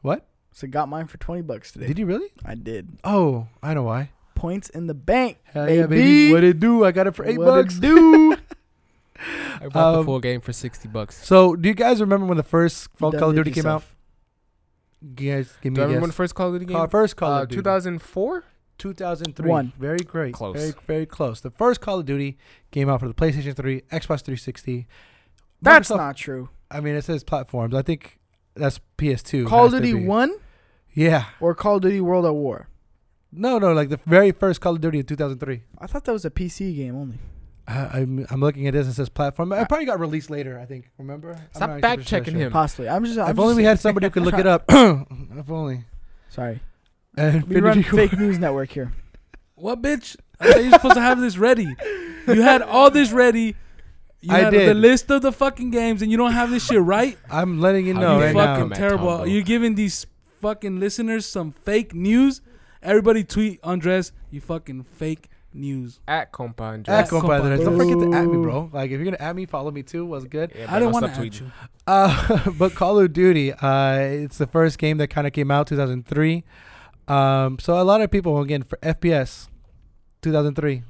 What? So got mine for twenty bucks today. Did you really? I did. Oh, I know why. Points in the bank. Hell yeah, Baby. baby. What it do? I got it for eight What it bucks. do? I bought Um, the full game for sixty bucks. So, do you guys remember when the first You Call of done Duty did came out? yourself. You guys, give me Do I a remember when guess. the first Call of Duty game? Call, first Call uh, of Duty. 2004. 2003. One. Very great. Close. Very, very close. The first Call of Duty came out for the PlayStation 3, Xbox 360. That's Microsoft- not true. I mean, it says platforms. I think that's PS2. Call of Duty. One Yeah. or Call of Duty World at War. No, no, like the very first Call of Duty in 2003. I thought that was a PC game only. I, I'm, I'm looking at this. It says platform. It ah. probably got released later. I think. Remember? I'm Stop not back checking sure. him. Possibly. I'm just. I'm If just only we had somebody who could look it up. if only. Sorry. And We run War- fake news network here. What bitch? I thought you were supposed to have this ready. You had all this ready. You I had the list of the fucking games, and you don't have this shit right. I'm letting you How know you right fucking now. Terrible. Tombo. You're giving these fucking listeners some fake news. Everybody tweet Andres, you fucking fake news. At compa and At Compa- compadre. Don't forget to at me, bro. Like if you're gonna at me, follow me too. Was good. Yeah, I don't want want to add you. Uh, but Call of Duty, uh, it's the first game that kind of came out 2003. Um, so a lot of people again for FPS, 2003.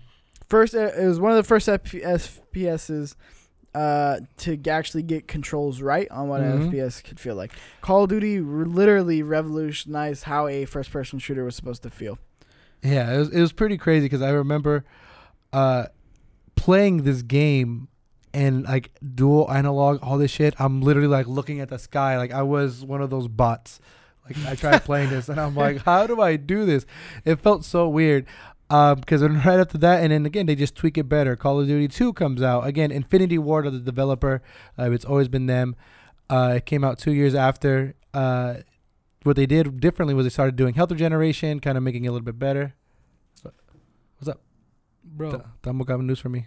First, uh, it was one of the first FP- FPSs uh, to actually get controls right on what Mhm. an FPS could feel like. Call of Duty literally revolutionized how a first-person shooter was supposed to feel. Yeah, it was it was pretty crazy because I remember uh, playing this game and like dual analog, all this shit. I'm literally like looking at the sky, like I was one of those bots. Like I tried playing this, and I'm like, how do I do this? It felt so weird. Um, because then right after that, and then again, they just tweak it better. Call of Duty 2 comes out again. Infinity Ward are the developer. Uh, it's always been them. Uh, it came out two years after. Uh, what they did differently was they started doing health regeneration, kind of making it a little bit better. What's up, bro. Th- Tamo got news for me.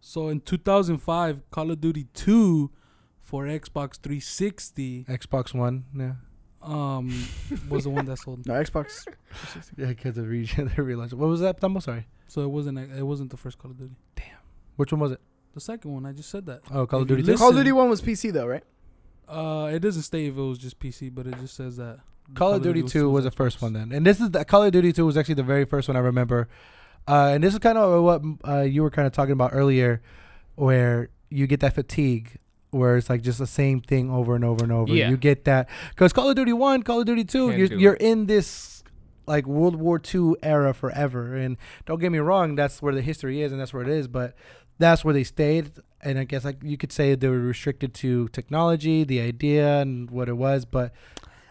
So in 2005, Call of Duty 2 for Xbox 360 Xbox One, yeah, um was the one that sold. No Xbox. yeah, because of region, they realized. What was that, Tamo? Sorry, So it wasn't it wasn't the first Call of Duty. Damn. Which one was it? The second one, I just said that. Oh, Call of If you Duty 2? listen- Call of Duty One was PC though, right? Uh, it doesn't state if it was just PC, but it just says that. the Call of Duty 2 still was the first one then. And this is the Call of Duty 2 was actually the very first one I remember. Uh, and this is kind of what uh, you were kind of talking about earlier where you get that fatigue where it's like just the same thing over and over and over. Yeah. You get that cuz Call of Duty 1, Call of Duty 2, you're you're in this like World War II era forever. And don't get me wrong, that's where the history is and that's where it is, but that's where they stayed and I guess like you could say they were restricted to technology, the idea and what it was, but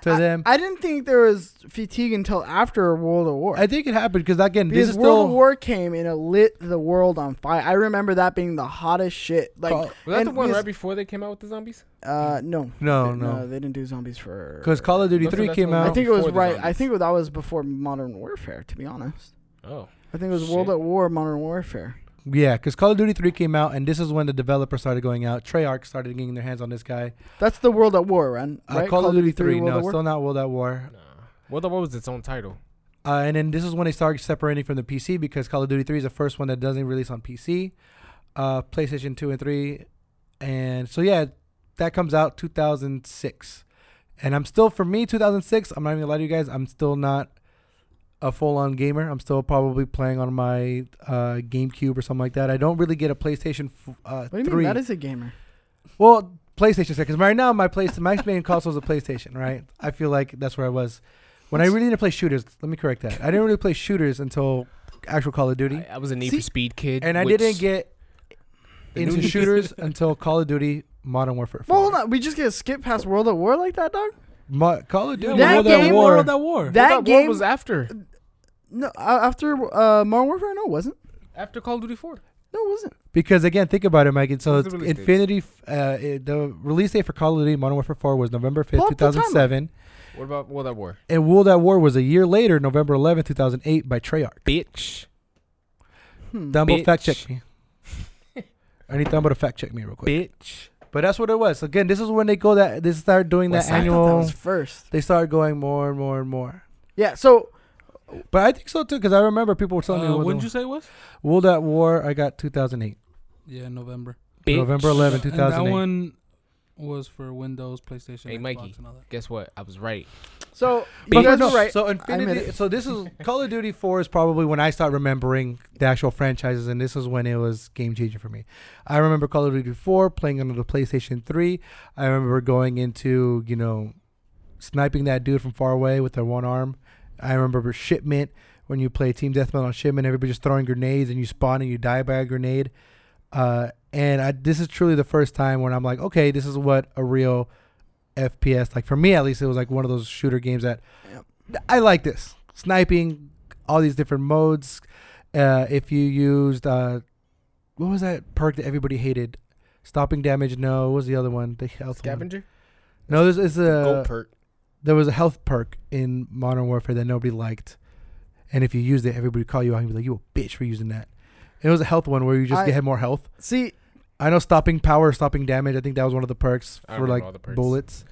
to I, them I didn't think there was fatigue until after World of War. I think it happened because again, this because is World still of War came and it lit the world on fire. I remember that being the hottest shit. Like, Call- Was that the one because- right before they came out with the zombies? uh, no, No, They- no. they didn't do zombies for. because Call of Duty That's- Three that's came out. I think it was before the right. I think that was before Modern Warfare. To be honest, Oh. I think it was World at War, Modern Warfare. Yeah, because Call of Duty Three came out, and this is when the developers started going out. Treyarch started getting their hands on this guy. That's the World at War, right? Uh, right? Call, of Duty Three, World no, at still not World at War. Nah. Well, that was its own title. Uh, and then this is when they started separating from the PC because Call of Duty Three is the first one that doesn't release on PC, uh, PlayStation Two and Three, and so yeah, that comes out 2006, and I'm still for me 2006. I'm not even gonna lie to you guys. I'm still not a full-on gamer. I'm still probably playing on my uh, GameCube or something like that. I don't really get a PlayStation f- uh, What do you Three. mean? That is a gamer. Well, PlayStation because right now my place my main console is a PlayStation. Right, I feel like that's where I was when I really didn't play shooters. Let me correct that. I didn't really play shooters until actual Call of Duty, I, I was a Need See- for Speed kid. and I which- didn't get The into Need shooters until Call of Duty Modern Warfare. 4. Well, hold on. We just get to skip past World at War like that, dog. Mo- Call of Yeah, Duty That World game- at War. World at War. That Well, war game- was after. No, uh, after uh, Modern Warfare, no, it wasn't. After Call of Duty 4. No, it wasn't. Because again, think about it, Mike. So it's the? Infinity. f- Uh, it, the release date for Call of Duty Modern Warfare 4 was November 5th, up the timeline. 2007. What about World at War? And World at War was a year later, November 11th, 2008, by Treyarch. Bitch. Hmm. Dumbo, fact check me. I need Dumbo to fact check me real quick. Bitch. But that's what it was. Again, this is when they go that they start doing West that Side. I thought that annual. was first. They start going more and more and more. Yeah. So But I think so too, because I remember people were telling Uh, me when when did you say it was? World at War. I got 2008, Yeah, November. Bitch. November 11, And that one was for Windows, PlayStation, Hey, Xbox, Mikey. and all that. Guess what? I was right. so But you guys no, were right. So Infinity. So this is Call of Duty 4 is probably when I start remembering the actual franchises, and this is when it was game changing for me. I remember Call of Duty 4 playing on the PlayStation 3. I remember going into you know sniping that dude from far away with their one arm. I remember Shipment when you play Team Deathmatch on Shipment, everybody just throwing grenades and you spawn and you die by a grenade. Uh, and I, this is truly the first time when I'm like, okay, this is what a real FPS like for me at least. It was like one of those shooter games that. I like this sniping, all these different modes. Uh, if you used uh, what was that perk that everybody hated? Stopping damage. No, what was the other one? The health one. Scavenger? No, this is Gold a perk. there was a health perk in Modern Warfare that nobody liked, and if you used it, everybody would call you out and be like, "You a bitch for using that." It was a health one where you just I- get more health. see, I know stopping power, stopping damage. I think that was one of the perks for like perks. bullets.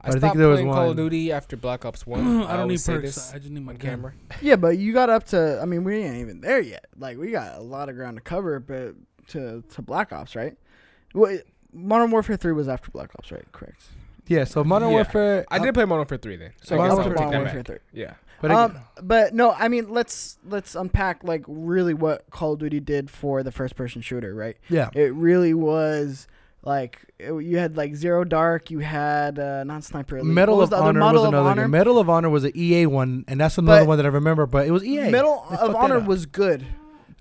I I think think there was playing Call one- of Duty after Black Ops 1. I don't need always say perks. this I just need my camera. camera. yeah, but you got up to. I mean, we ain't even there yet. Like we got a lot of ground to cover, but to to Black Ops, right? Well, Modern Warfare Three was after Black Ops, right? Correct. Yeah, so Modern Yeah. Warfare. I did play Modern Warfare 3 then. So I Modern guess Warfare I'll Modern Warfare. Three. Yeah. But um, but no, I mean let's let's unpack like really what Call of Duty did for the first person shooter, right? yeah, It really was Like it, you had like Zero Dark, you had uh, not Sniper Medal of? Honor Medal was of another Honor. game. Medal of Honor was an EA one, and that's another But- one that I remember. But it was EA. Medal of Honor was good.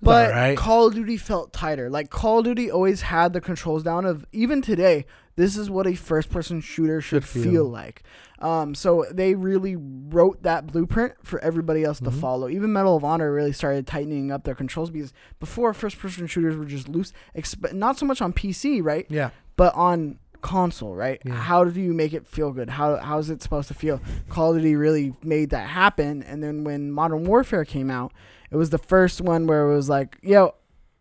But alright. Call of Duty felt tighter. Like Call of Duty always had the controls down of even today, this is what a first person shooter should, Should feel. feel. like. Um, so they really wrote that blueprint for everybody else to Mhm. follow. Even Medal of Honor really started tightening up their controls because before first person shooters were just loose, exp- not so much on PC, right? Yeah. but on console, right? Yeah. How do you make it feel good? How how is it supposed to feel? Call of Duty really made that happen. And then when Modern Warfare came out, it was the first one where it was like, yo,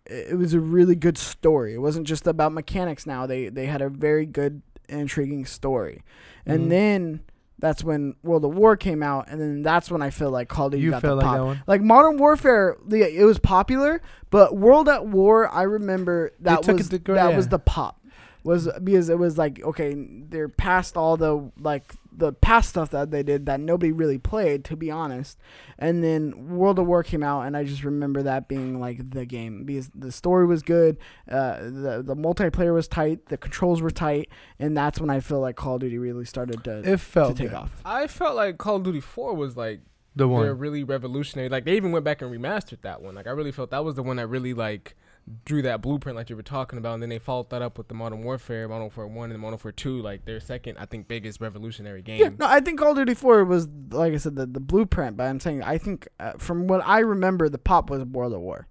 it was a really good story. It wasn't just about mechanics. Now they they had a very good, intriguing story. And Mhm. then that's when World of War came out, and then that's when I feel like Call of Duty You got the like pop. that one. Like Modern Warfare, the, it was popular, but World at War, I remember that was it to gr- that was the pop. Was because it was like okay, they're past all the like the past stuff that they did that nobody really played, to be honest. And then World of War came out, and I just remember that being like the game because the story was good, uh, the the multiplayer was tight, the controls were tight, and that's when I feel like Call of Duty really started to, It to take good. off. I felt like Call of Duty 4 was like The they're one. really revolutionary. Like they even went back and remastered that one. Like I really felt that was the one that really like drew that blueprint like you were talking about, and then they followed that up with the Modern Warfare, Modern Warfare One, and Modern Warfare Two, like their second, I think, biggest revolutionary game. Yeah, no, I think Call of Duty 4 was, like I said, the, the blueprint. But I'm saying, I think uh, from what I remember, the pop was World of War.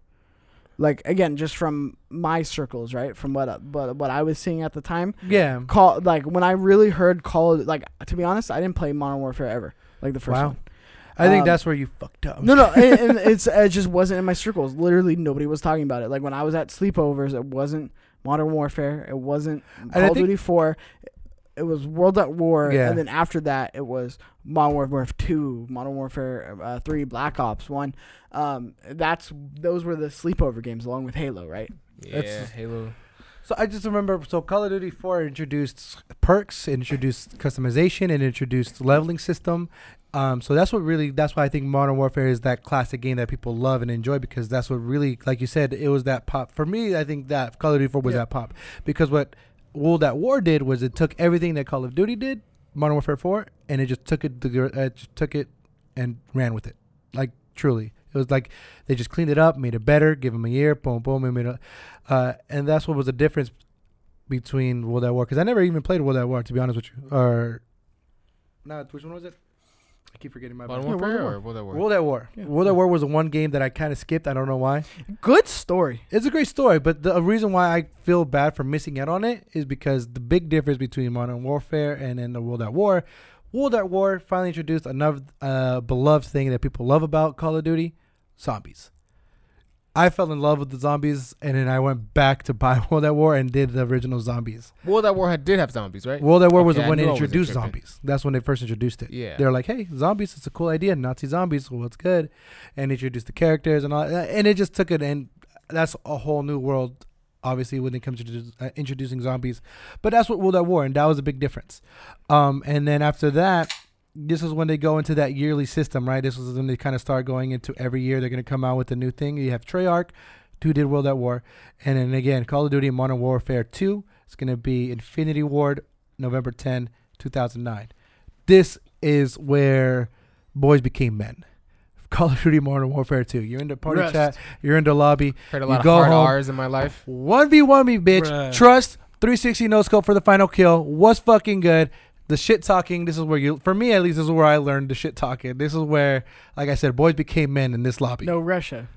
Like again, just from my circles, right? From what uh, what what I was seeing at the time, Yeah. call like when I really heard Call, of, like to be honest, I didn't play Modern Warfare ever, like the first Wow. one. I think Um, that's where you fucked up. No, no, and, and it's it just wasn't in my circles. Literally, nobody was talking about it. Like when I was at sleepovers, it wasn't Modern Warfare. It wasn't Call of Duty Four. It was World at War, Yeah. and then after that, it was Modern Warfare Two, Modern Warfare uh, Three, Black Ops One. Um, that's those were the sleepover games along with Halo, right? Yeah, That's- Halo. So I just remember. So Call of Duty 4 introduced perks, introduced customization, and introduced leveling system. Um, so that's what really. That's why I think Modern Warfare is that classic game that people love and enjoy because that's what really, like you said, it was that pop. For me, I think that Call of Duty 4 was Yeah. that pop because what World at War did was it took everything that Call of Duty did, Modern Warfare 4, and it just took it, to, uh, just took it, and ran with it. Like truly, it was like they just cleaned it up, made it better, give them a year, boom, boom, and made it. Uh, and that's what was the difference between World at War because I never even played World at War to be honest with you. Or no, which one was it? I keep forgetting my. Modern Yeah, World Warfare at or World at War? World at War. Yeah. World at War was the one game that I kind of skipped. I don't know why. Good story. It's a great story, but the reason why I feel bad for missing out on it is because the big difference between Modern Warfare and then the World at War, World at War finally introduced another uh, beloved thing that people love about Call of Duty: zombies. I fell in love with the zombies, and then I went back to buy World at War and did the original zombies. World at War had, did have zombies, right? World at War was Okay, the I one that knew I wasn't introduced zombies. That's when they first introduced it. Yeah. they're like, "Hey, zombies! It's a cool idea. Nazi zombies. Well, it's good," and introduced the characters and all. And it just took it, and that's a whole new world. Obviously, when it comes to uh, introducing zombies, but that's what World at War, and that was a big difference. Um, and then after that, this is when they go into that yearly system, right? This was when they kind of start going into every year they're going to come out with a new thing. You have Treyarch, who did World at War, and then again Call of Duty Modern Warfare 2. It's going to be Infinity Ward, November 10, 2009. This is where boys became men. Call of Duty Modern Warfare 2. You're in the party Rest. chat. You're in the lobby. Heard a You lot of go hard home. R's in my life. 1v1 me, bitch. Bruh. Trust. 360 no scope for the final kill. Was fucking good. The shit talking. This is where you, for me at least, this is where I learned the shit talking. This is where, like I said, boys became men in this lobby. No Russia.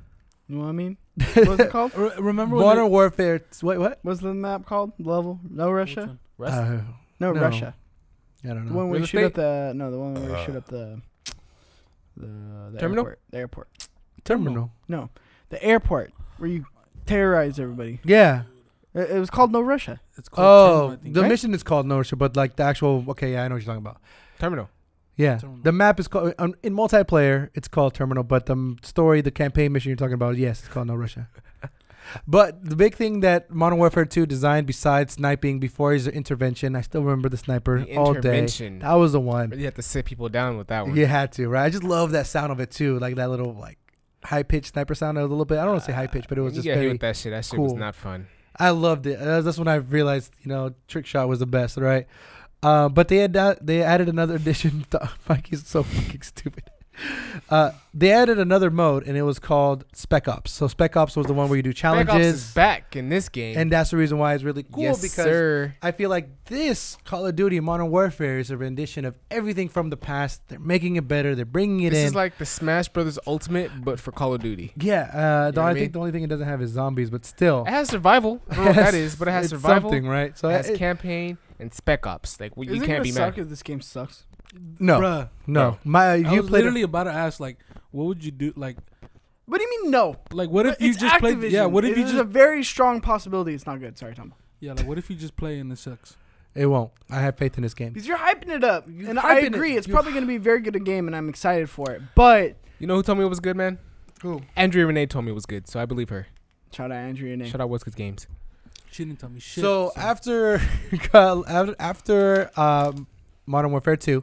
You know what I mean? What was it called? Re- remember when Modern Warfare. Wait, what? What's the map called? Level? No they- Russia? Uh, No, No. Russia. I don't The know. one where Real you shoot up the no, the one where you shoot up the the, the Terminal? airport. The airport. Terminal. No, the airport where you terrorize everybody. Yeah. It, it was called No Russia. It's called Oh, Terminal, I think. the right? mission is called No Shit, but like the actual. Okay, yeah, I know what you're talking about. Terminal. Yeah, Terminal. the map is called um, in multiplayer. It's called Terminal, but the um, story, the campaign mission you're talking about, yes, it's called No Russia. but the big thing that Modern Warfare 2 designed, besides sniping before his intervention, I still remember the sniper The all day. intervention. That was the one. You had to sit people down with that one. You had to, right? I just love that sound of it too, like that little like high pitched sniper sound a little bit. I don't want to say high pitched, but it was you just get hit very. with that shit. That shit was cool. not fun. I loved it. That's when I realized, you know, Trick Shot was the best, right? Uh, but they had they added another addition. Mikey's so fucking stupid. Uh, they added another mode, and it was called Spec Ops. So Spec Ops was the one where you do challenges. Spec Ops is challenges, back in this game. and that's the reason why it's really cool yes, because sir. I feel like this Call of Duty Modern Warfare is a rendition of everything from the past. They're making it better. They're bringing it This in. This is like the Smash Brothers Ultimate, but for Call of Duty. yeah, uh, You know the, what I I think mean? the only thing it doesn't have is zombies, but still, It has survival. I don't know what that is, but it has it's survival. something, right? So it has it- campaign and Spec Ops. Like well, you Isn't it can't gonna be suck mad. if this game sucks? No, Bruh, no. My I you was played literally about to ask, like, what would you do? Like, What do you mean no? like what if you it's just played? Yeah, Activision. what if you There's just? a very strong possibility it's not good. Sorry, Tom. Yeah, like what if you just play and it sucks? it won't. I have faith in this game. Because you're hyping it up, You and I hyping it. agree. It's You- probably going to be a very good a game, and I'm excited for it. But You know who told me it was good, man? Who? Andrea Rene told me it was good, so I believe her. shout out Andrea Name. Shout out What's Good Games. She didn't tell me shit. So after after after um, Modern Warfare 2,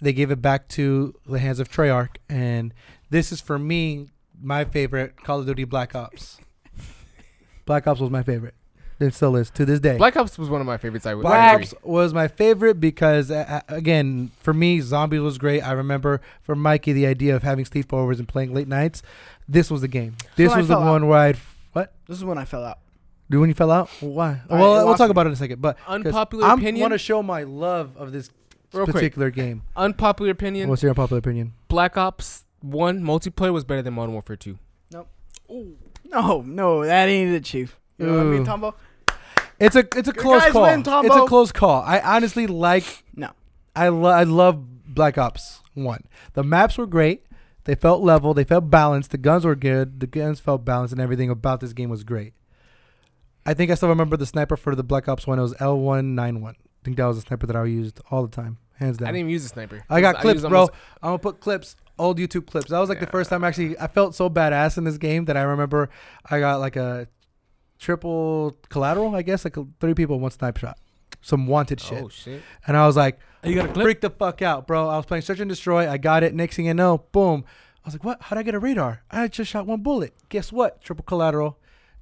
they gave it back to the hands of Treyarch, and this is for me my favorite Call of Duty Black Ops. Black Ops was my favorite. It still is to this day. Black Ops was one of my favorites. I would Black. Ops was my favorite because, uh, again, for me, Zombies was great. I remember for Mikey the idea of having sleepovers and playing late nights. This was the game. This when I was the fell out. one where I'd what? This is when I fell out. Do when you fell out? Why? All right, well, it we'll talk me. about it in a second. But 'cause Unpopular I want to show my love of this Real quick. particular game. Unpopular opinion. What's your unpopular opinion? Black Ops One multiplayer was better than Modern Warfare Two. Nope. No, no, No, that ain't it, Chief. You know what I mean, Tombo? It's a it's a Your close call. win, it's a close call. I honestly like. No. I lo- I love Black Ops One. The maps were great. They felt level. They felt balanced. The guns were good. The guns felt balanced, and everything about this game was great. I think I still remember the sniper for the Black Ops One. It was L one nine one. I think that was a sniper that I used all the time, hands down. I didn't even use a sniper. I got clips, used bro. almost- I'm gonna put clips, old YouTube clips. That was like the first time actually I felt so badass in this game that I remember I got like a triple collateral, I guess, like three people, one snipe shot, some wanted shit, Oh shit! and I was like, oh, you got a clip? freak the fuck out, bro. I was playing search and destroy. I got it. Next thing you know, boom. I was like, what? How'd I get a radar? I just shot one bullet. Guess what? Triple collateral,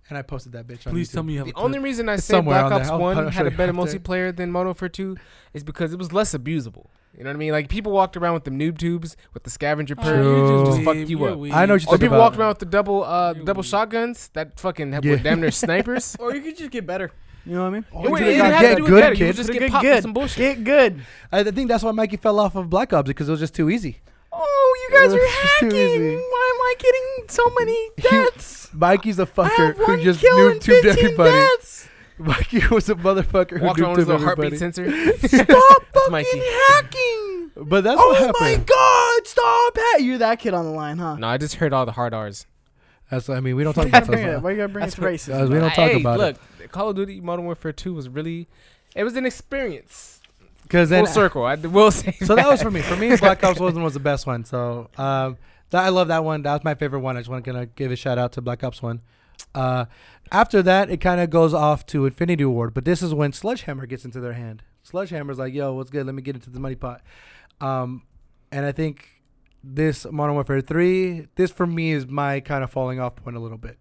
and I posted that bitch. Please YouTube. tell me you have The a only reason I It's say Black on Ops there. One had a better multiplayer than Modern Warfare Two is because it was less abusable. You know what I mean? Like people walked around with the noob tubes with the scavenger Oh, perk. True. Just weeb, fuck you you're up. weeb. I know what you're Or talking people about. walked around with the double uh double weeb. shotguns that fucking Yeah. were damn near snipers. Or you could just get better. You know what I mean? Oh, It you would- could've it get to do good, better. You kid. would just get get good. some bullshit. Get good. I think that's why Mikey fell off of Black Ops because it was just too easy. Oh, you guys are was just too hacking. Why am I getting so many deaths? Mikey's a fucker who just kill noob and tubed 15 everybody. deaths. Mikey was a motherfucker who Walked around noob with his tubed heartbeat sensor. Stop That's fucking Mikey. hacking. But that's oh what happened. my god, stop ha- You're that kid on the line, huh? No, I just heard all the hard R's. That's I mean we don't talk about gotta bring it- that. why you gotta bring it That's to what- racism? uh, we don't talk hey, about look, Call of Duty Modern Warfare 2 was really, it was an experience. Because Full then circle. I will say. so that was for me. For me, Black Ops One was the best one. So um, that, I love that one. That was my favorite one. I just want to give a shout out to Black Ops One. Uh, after that, it kind of goes off to Infinity Ward, but this is when Sledgehammer gets into their hand. Sledgehammer's like, "Yo, what's good? Let me get into the money pot." Um, and I think this Modern Warfare Three, this for me is my kind of falling off point a little bit.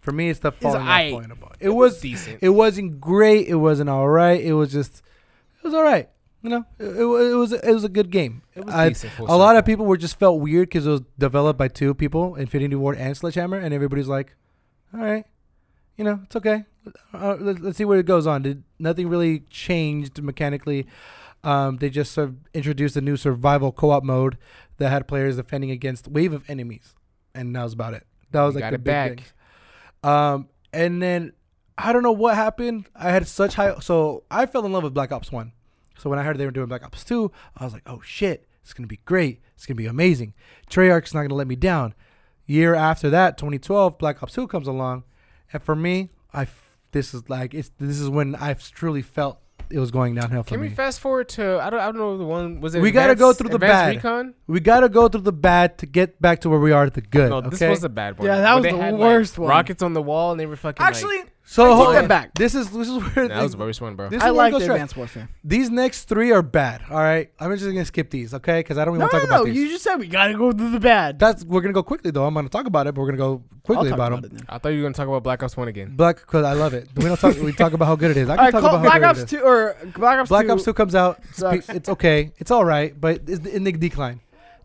For me, it's the falling off aight. point. About it was decent. it wasn't great. It wasn't all right. It was just, it was all right. You know, it, it, it was it was a good game. It was I- decent. a lot of people were just felt weird because it was developed by two people, Infinity Ward and Sledgehammer, and everybody's like, "All right, you know, it's okay. Uh, let, let's see where it goes on." Did nothing really changed mechanically? Um, they just sort of introduced a new survival co-op mode that had players defending against wave of enemies, and that was about it. That was You like the big back. things. Um, and then I don't know what happened. I had such high. So I fell in love with Black Ops One. So when I heard they were doing Black Ops Two, I was like, oh shit, it's gonna be great. It's gonna be amazing. Treyarch's not gonna let me down. Year after that, 2012, Black Ops Two comes along, and for me, I f- this is like it's this is when I've truly felt it was going downhill for me. Can we me. fast forward to I don't I don't know the one was it? We gotta go through the Advanced bad. Recon? we gotta go through the bad to get back to where we are at the good. No, okay? this was a bad one. Yeah, that Where was the had, like, worst one. Rockets on the wall and they were fucking. Actually, like, So I hold take on. that back. This is this is where That was the- the worst one, bro. this is I where it like goes the right. Advanced Warfare. These next three are bad. All right, I'm just gonna skip these, okay? Because I don't even No, want to no, talk no. about these. No, you just said we gotta go through the bad. That's we're gonna go quickly though. I'm gonna talk about it, but we're gonna go I'll quickly talk about about them. it then. I thought you were gonna talk about Black Ops One again. Black, because I love it. We don't talk. we talk about how good it is. I All can right, talk call, about how Black good Ops it is. Two or Black Ops Black Two. Ops Two comes out. Sucks. it's okay. It's all right, but it's in the decline.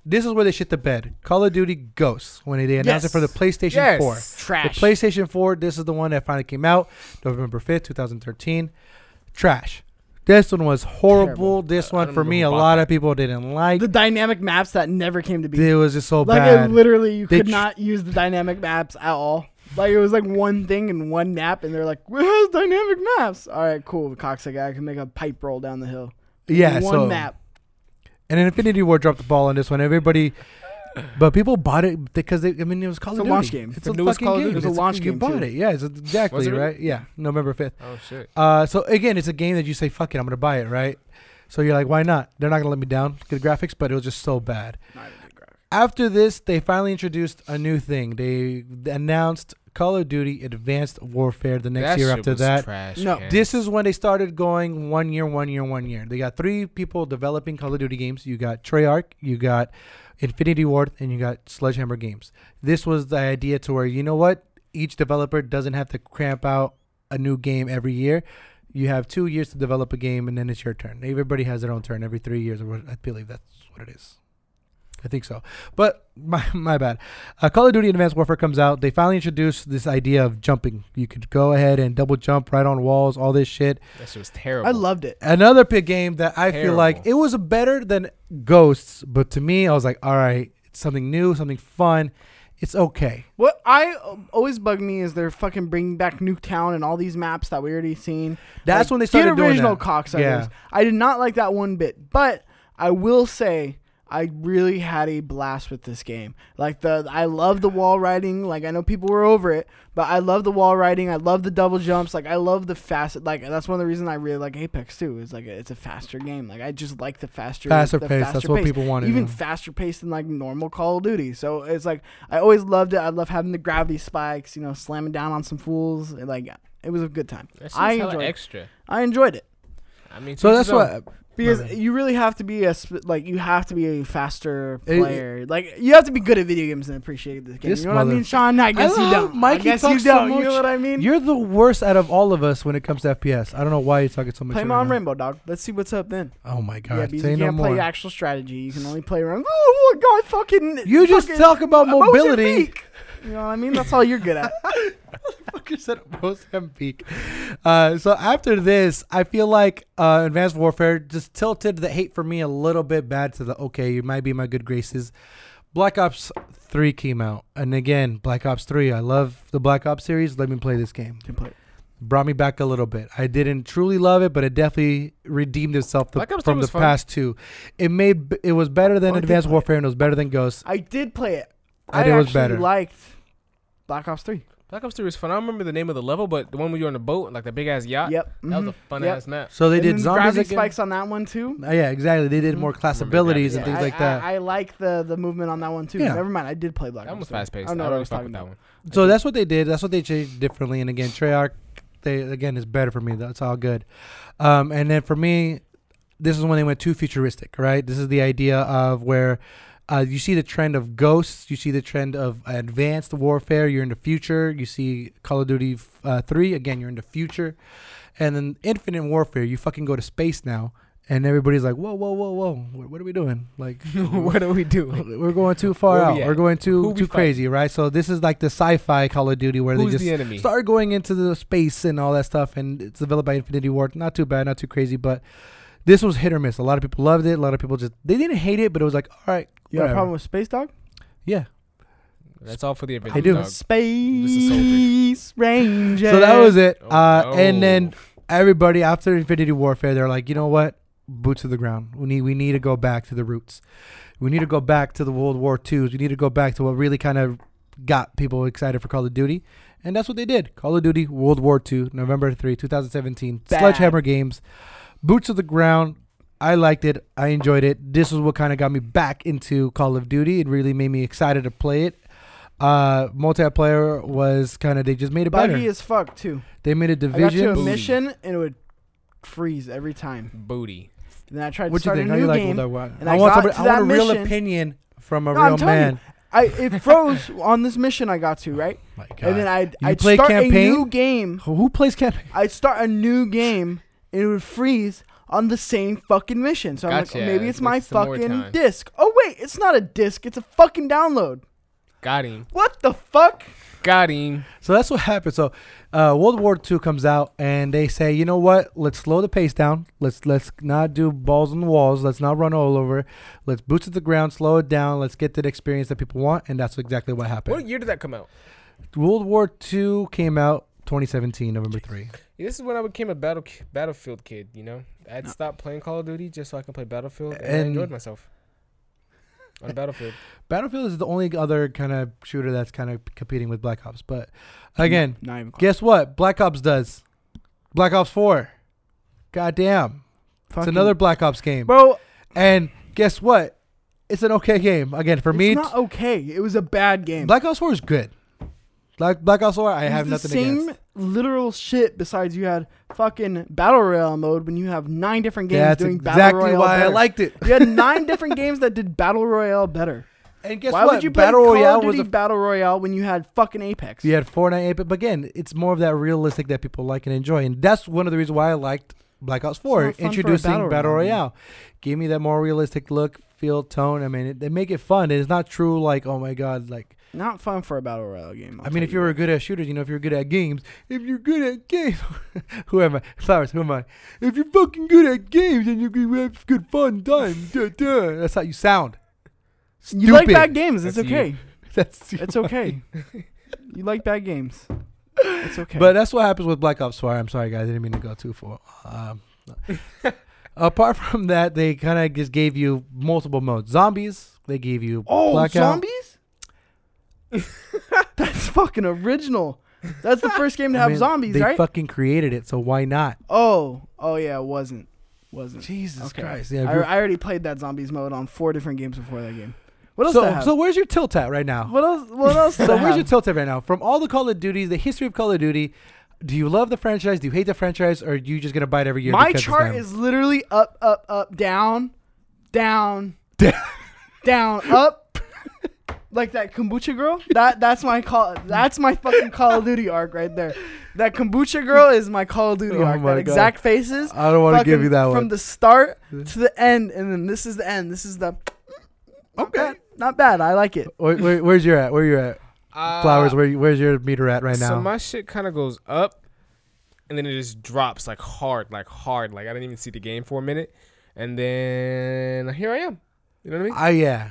This is where they shit the bed. Call of Duty Ghosts when they announced it for the PlayStation Yes. 4. The PlayStation 4, this is the one that finally came out November 5th, 2013. Trash. This one was horrible. Terrible. This I one for me, a lot of people didn't like. the dynamic maps that never came to be. It was just so like bad. it literally, you They could tr- not use the dynamic maps at all. Like it was like one thing and one map, and they're like, "It has dynamic maps." All right, cool. The Coxic, I can make a pipe roll down the hill. yeah, one so map. And then Infinity Ward dropped the ball on this one. Everybody, but people bought it because they, I mean it was Call It's of a Duty. launch game. It's a fucking Call of game. Duty. It was a It's launch you game, bought too. it. Yeah, it's exactly Was it really? right. Yeah, November fifth. Oh shit. Uh, so again, it's a game that you say, "Fuck it, I'm gonna buy it." Right? So you're like, "Why not?" They're not gonna let me down. Good graphics, but it was just so bad. After this, they finally introduced a new thing. They announced Call of Duty Advanced Warfare the next That year shit after was that. trash No. cans. This is when they started going one year, one year, one year. They got three people developing Call of Duty games. You got Treyarch, you got Infinity Ward, and you got Sledgehammer Games. This was the idea to where you know what, each developer doesn't have to cramp out a new game every year. You have two years to develop a game, and then it's your turn. Everybody has their own turn every three years. Or what- I believe that's what it is. I think so. But my my bad. Uh, Call of Duty Advanced Warfare comes out. They finally introduced this idea of jumping. You could go ahead and double jump right on walls, all this shit. That shit was terrible. I loved it. Another big game that I feel like it was better than Ghosts, but to me, I was like, all right, it's something new, something fun. It's okay. What I um, always bug me is they're fucking bringing back Nuketown and all these maps that we already seen. That's Like, when they started get doing original that. cocksuckers. Yeah. I did not like that one bit, but I will say I really had a blast with this game. Like the I love the wall riding. Like I know people were over it, but I love the wall riding. I love the double jumps. Like I love the fast. Like that's one of the reasons I really like Apex too. Is like it's a faster game. Like I just like the faster, Faster the pace. faster That's what people wanted. Even you know. faster pace than like normal Call of Duty. So it's like I always loved it. I love having the gravity spikes. You know, slamming down on some fools. Like it was a good time. That I hella enjoyed it. extra. I enjoyed it. I mean, so that's his what. Because bad. you really have to be a sp- like you have to be a faster It- player. like you have to be good at video games and appreciate this game. This you know what I mother- mean, Sean? I guess you love don't. Mikey I guess you talks so don't. you know much. what I mean? You're the worst out of all of us when it comes to FPS. I don't know why you're talking so much. play right on now. Rainbow Dog. Let's see what's up then. Oh my yeah, god! because Say you no can't more. play actual strategy. You can only play around. Oh my god, fucking! You just fucking talk about mobility. Mozambique. You know what I mean? That's all you're good at. fucker said Mozambique. Uh, so after this, I feel like uh, Advanced Warfare just tilted the hate for me a little bit bad to the okay, you might be my good graces. Black Ops 3 came out. And again, Black Ops 3, I love the Black Ops series. Let me play this game. Can play. Brought me back a little bit. I didn't truly love it, but it definitely redeemed itself the, Black Ops 3 from the was fun. past two. It made it was better than Oh, I did Advanced play it. Warfare and it was better than Ghosts. I did play it. And I it was actually better. liked Black Ops Three. Black Ops 3 was fun. I don't remember the name of the level, but the one where you're on the boat, like the big ass yacht. Yep. That was a fun Yep. ass map. So they And did zombies gravity again. spikes on that one too. Uh, yeah, exactly. They did Mhm. more class Remember abilities and things I, like that. I, I like the the movement on that one too. Yeah. Never mind, I did play Black That one Ops was fast paced. I I, don't know what I was talking with that one. So that's what they did. That's what they changed differently. And again, Treyarch, they again is better for me. That's all good. Um, and then for me, this is when they went too futuristic. Right. This is the idea of where. Uh, you see the trend of ghosts. You see the trend of advanced warfare. You're in the future. You see Call of Duty uh, 3. Again, you're in the future. And then Infinite Warfare. You fucking go to space now. And everybody's like, whoa, whoa, whoa, whoa. What, are we doing? Like, what are we doing? we're going too far out. we at? We're going too too crazy, right? So this is like the sci-fi Call of Duty where Who's they the just enemy? start going into the space and all that stuff, and it's developed by Infinity Ward. Not too bad, not too crazy, but this was hit or miss. A lot of people loved it. A lot of people just they didn't hate it, but it was like, all right, You got a whatever. problem with Space Dog? yeah. That's all for the I do. dog. Space Ranger. So that was it. Oh, uh, and then everybody after Infinity Warfare, they're like, you know what? Boots to the ground. We need we need to go back to the roots. We need to go back to the World War IIs. We need to go back to what really kind of got people excited for Call of Duty. And that's what they did. Call of Duty World War II, November 3, 2017. Bad. Sledgehammer Games. Boots to the ground. I liked it. I enjoyed it. This was what kind of got me back into Call of Duty. It really made me excited to play it. Uh, multiplayer was kind of they just made it better. Buggy as fuck too. they made a I got to a Booty. mission and it would freeze every time. Booty. And then I tried to What you start a think? How you new like game. that one? and I, I want got somebody, to I want a real mission. opinion from a No, I'm real telling you. man. I it froze on this mission I got to right, My God. and then I'd, You I'd play start campaign? a new game. Who who plays campaign? I'd start a new game and it would freeze on the same fucking mission. So I'm Gotcha. like, oh, maybe it's my Waste fucking disc. Oh wait, it's not a disc. It's a fucking download. Got him. What the fuck? Got him. So that's what happened. So, uh, World War II comes out, and they say, you know what? Let's slow the pace down. Let's let's not do balls on the walls. Let's not run all over. Let's boots to the ground, slow it down. Let's get the experience that people want, and that's exactly what happened. What year did that come out? World War II came out 2017, November three. Yeah, this is when I became a battle battlefield kid. You know, I'd stop playing Call of Duty just so I can play Battlefield, and, I enjoyed myself on Battlefield. Battlefield is the only other kind of shooter that's kind of competing with Black Ops. But again, not even guess what? Black Ops does. Black Ops 4. Goddamn. It's another Black Ops game. bro. And guess what? It's an okay game. Again, for it's me, It's not okay. It was a bad game. Black Ops 4 is good. Black Black Ops 4, I It was have the nothing same against. literal shit. Besides, you had fucking battle royale mode when you have nine different games That's doing battle exactly royale why I liked it. You had nine different games that did battle royale better. And guess Why what? would you play Battle Call Royale of was Duty a battle royale when you had fucking Apex? You had Fortnite, Apex, but again, it's more of that realistic that people like and enjoy, and that's one of the reasons why I liked Black Ops Four, not fun for a introducing battle Battle, royale. Royale. Gave me that more realistic look, feel, tone. I mean, it, they make it fun. It's not true like, oh my god, like Not fun for a battle royale game. I'll I mean, if you were good at shooters, you know, if you're good at games, if you're good at games, who am I? Flowers, who am I? If you're fucking good at games, then you can have good fun time. Duh, duh. That's how you sound. You like bad games. It's That's you. okay. That's It's okay. you like bad games. It's okay. But that's what happens with Black Ops 4. I'm sorry, guys. I didn't mean to go too far. Um, apart from that, they kind of just gave you multiple modes. Zombies, they gave you oh, Blackout. zombies? that's fucking original. That's the first game to I have mean, zombies, They right? fucking created it, so why not? oh, oh yeah, it wasn't. Wasn't. Jesus Okay. Christ. Yeah, if I, you're- I already played that zombies mode on four different games before that game. What else? so, did I have? so where's your tilt at right now? what else? What else? did So where's your have? tilt at right now? From all the Call of Duties, the history of Call of Duty, do you love the franchise? Do you hate the franchise? Or are you just gonna buy it every year? My because it's chart them? is literally up, up, up, down, down, Down. down, up. Like that kombucha girl. That that's my call. That's my fucking Call of Duty arc right there. That kombucha girl is my Call of Duty Oh arc. my That God. exact faces. I don't want to give you that From one. From the start to the end, and then this is the end. This is the. Not Okay. bad. Not bad. I like it. Where, where, where's your at? Where you at? Uh, Flowers. Where you- where's your meter at right now? So my shit kind of goes up, and then it just drops like hard, like hard. Like I didn't even see the game for a minute, and then here I am. You know what I mean? Ah, yeah.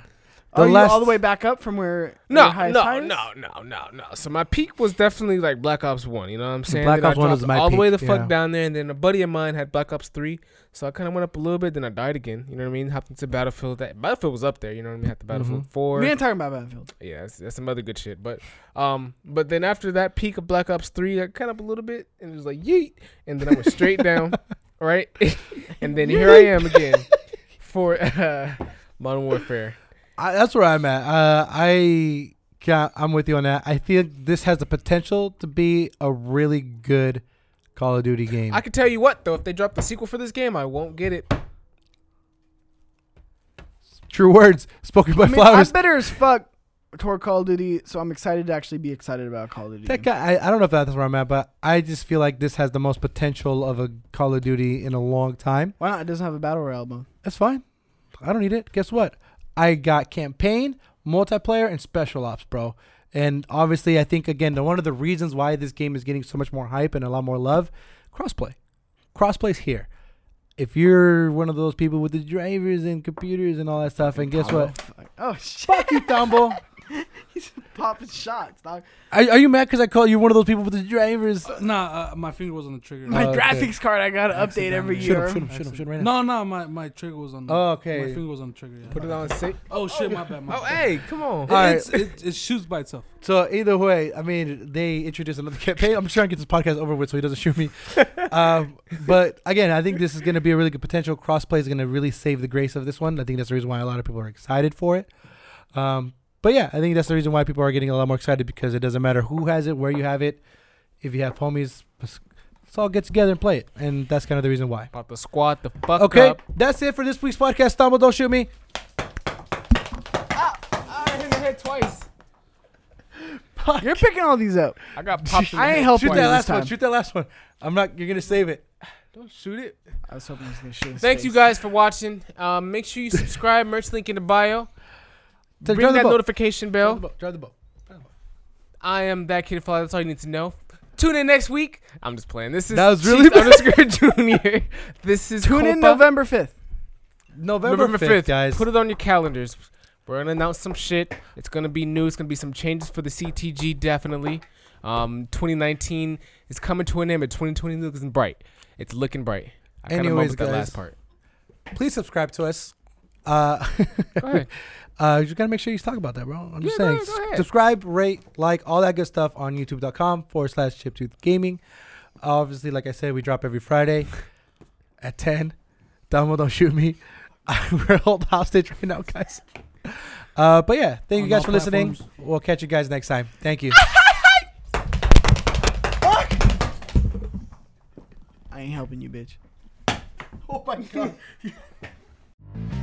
Oh, The you last- all the way back up from where? No, your highest no, high no, no, no, no. So my peak was definitely like Black Ops One. You know what I'm saying? Black Then Ops 1 was dropped my all the way the peak, fuck yeah. down there, and then a buddy of mine had Black Ops Three, so I kind of went up a little bit. Then I died again. You know what I mean? Hopped into Battlefield. That Battlefield was up there. You know what I mean? Had the Battlefield Mhm. Four. We ain't talking about Battlefield. Yeah, that's, that's some other good shit. But um, but then after that peak of Black Ops Three, I kind of up a little bit, and it was like yeet, and then I went straight down, right? and then here I am again for uh, Modern Warfare. I, that's where I'm at. Uh, I yeah, I'm with you on that. I feel this has the potential to be a really good Call of Duty game. I can tell you what though, if they drop the sequel for this game, I won't get it. True words spoken by I mean, Flowers. I'm bitter as fuck toward Call of Duty, so I'm excited to actually be excited about Call of Duty. That guy, I, I don't know if that's where I'm at, but I just feel like this has the most potential of a Call of Duty in a long time. Why not? It doesn't have a battle royale mode. That's fine. I don't need it. Guess what? I got campaign, multiplayer, and special ops, bro. And obviously, I think again, the, one of the reasons why this game is getting so much more hype and a lot more love, crossplay. Crossplay's here. If you're one of those people with the drivers and computers and all that stuff, and guess what? fuck. Oh shit! Fuck you, Dumbo. He's popping shots, dog. Are, are you mad because I call you one of those people with the drivers? Nah, uh, my finger was on the trigger. My Oh, okay. graphics card, I gotta update every Accidentally. Shoot him, year. shoot him, shoot him, shoot him right now. No, no, my, my trigger was on. The, Oh, My finger was on the trigger. Yeah. Put it on safe. Oh shit, my bad. My Oh, bad. hey, come on. It, All right. it's- it, it shoots by itself. So either way, I mean, they introduced another campaign. I'm just trying to get this podcast over with so he doesn't shoot me. um, but again, I think this is going to be a really good potential. Crossplay is going to really save the grace of this one. I think that's the reason why a lot of people are excited for it. Um, but yeah, I think that's the reason why people are getting a lot more excited because it doesn't matter who has it, where you have it. If you have homies, let's let's all get together and play it, and that's kind of the reason why. About the squad, the fuck up. Okay, up. that's it for this week's podcast. Stumble, don't shoot me. Ah, I hit the head twice. You're picking all these up. I got popped. in the I ain't head helping Shoot you that this last one. Shoot that last one. I'm not. You're gonna save it. Don't shoot it. I was hoping he was gonna shoot his Thanks you face. guys for watching. Um, make sure you subscribe. Merch link in the bio. Bring that boat. notification Drive the bell. boat. Drive the boat. I am that kid fly. That's all you need to know. Tune in next week. I'm just playing. This is That was really underscore Junior. This is Tune in November fifth. November, November 5th, 5th, guys. Put it on your calendars. We're gonna announce some shit. It's gonna be new. It's gonna be some changes for the CTG definitely. Um, 2019 is coming to an end, but 2020 looking bright. It's looking bright. I kinda Anyways, mumbled that last part. Please subscribe to us. Uh. uh, you just gotta make sure you talk about that, bro. I'm just Yeah, saying. go- go ahead. subscribe, rate, like, all that good stuff on YouTube.com forward slash Chiptooth Gaming. Obviously, like I said, we drop every Friday at 10. Dumbo, don't shoot me. We're held hostage right now, guys. Uh, but yeah, thank you guys all for listening. platforms. We'll catch you guys next time. Thank you. I ain't helping you, bitch. oh my god.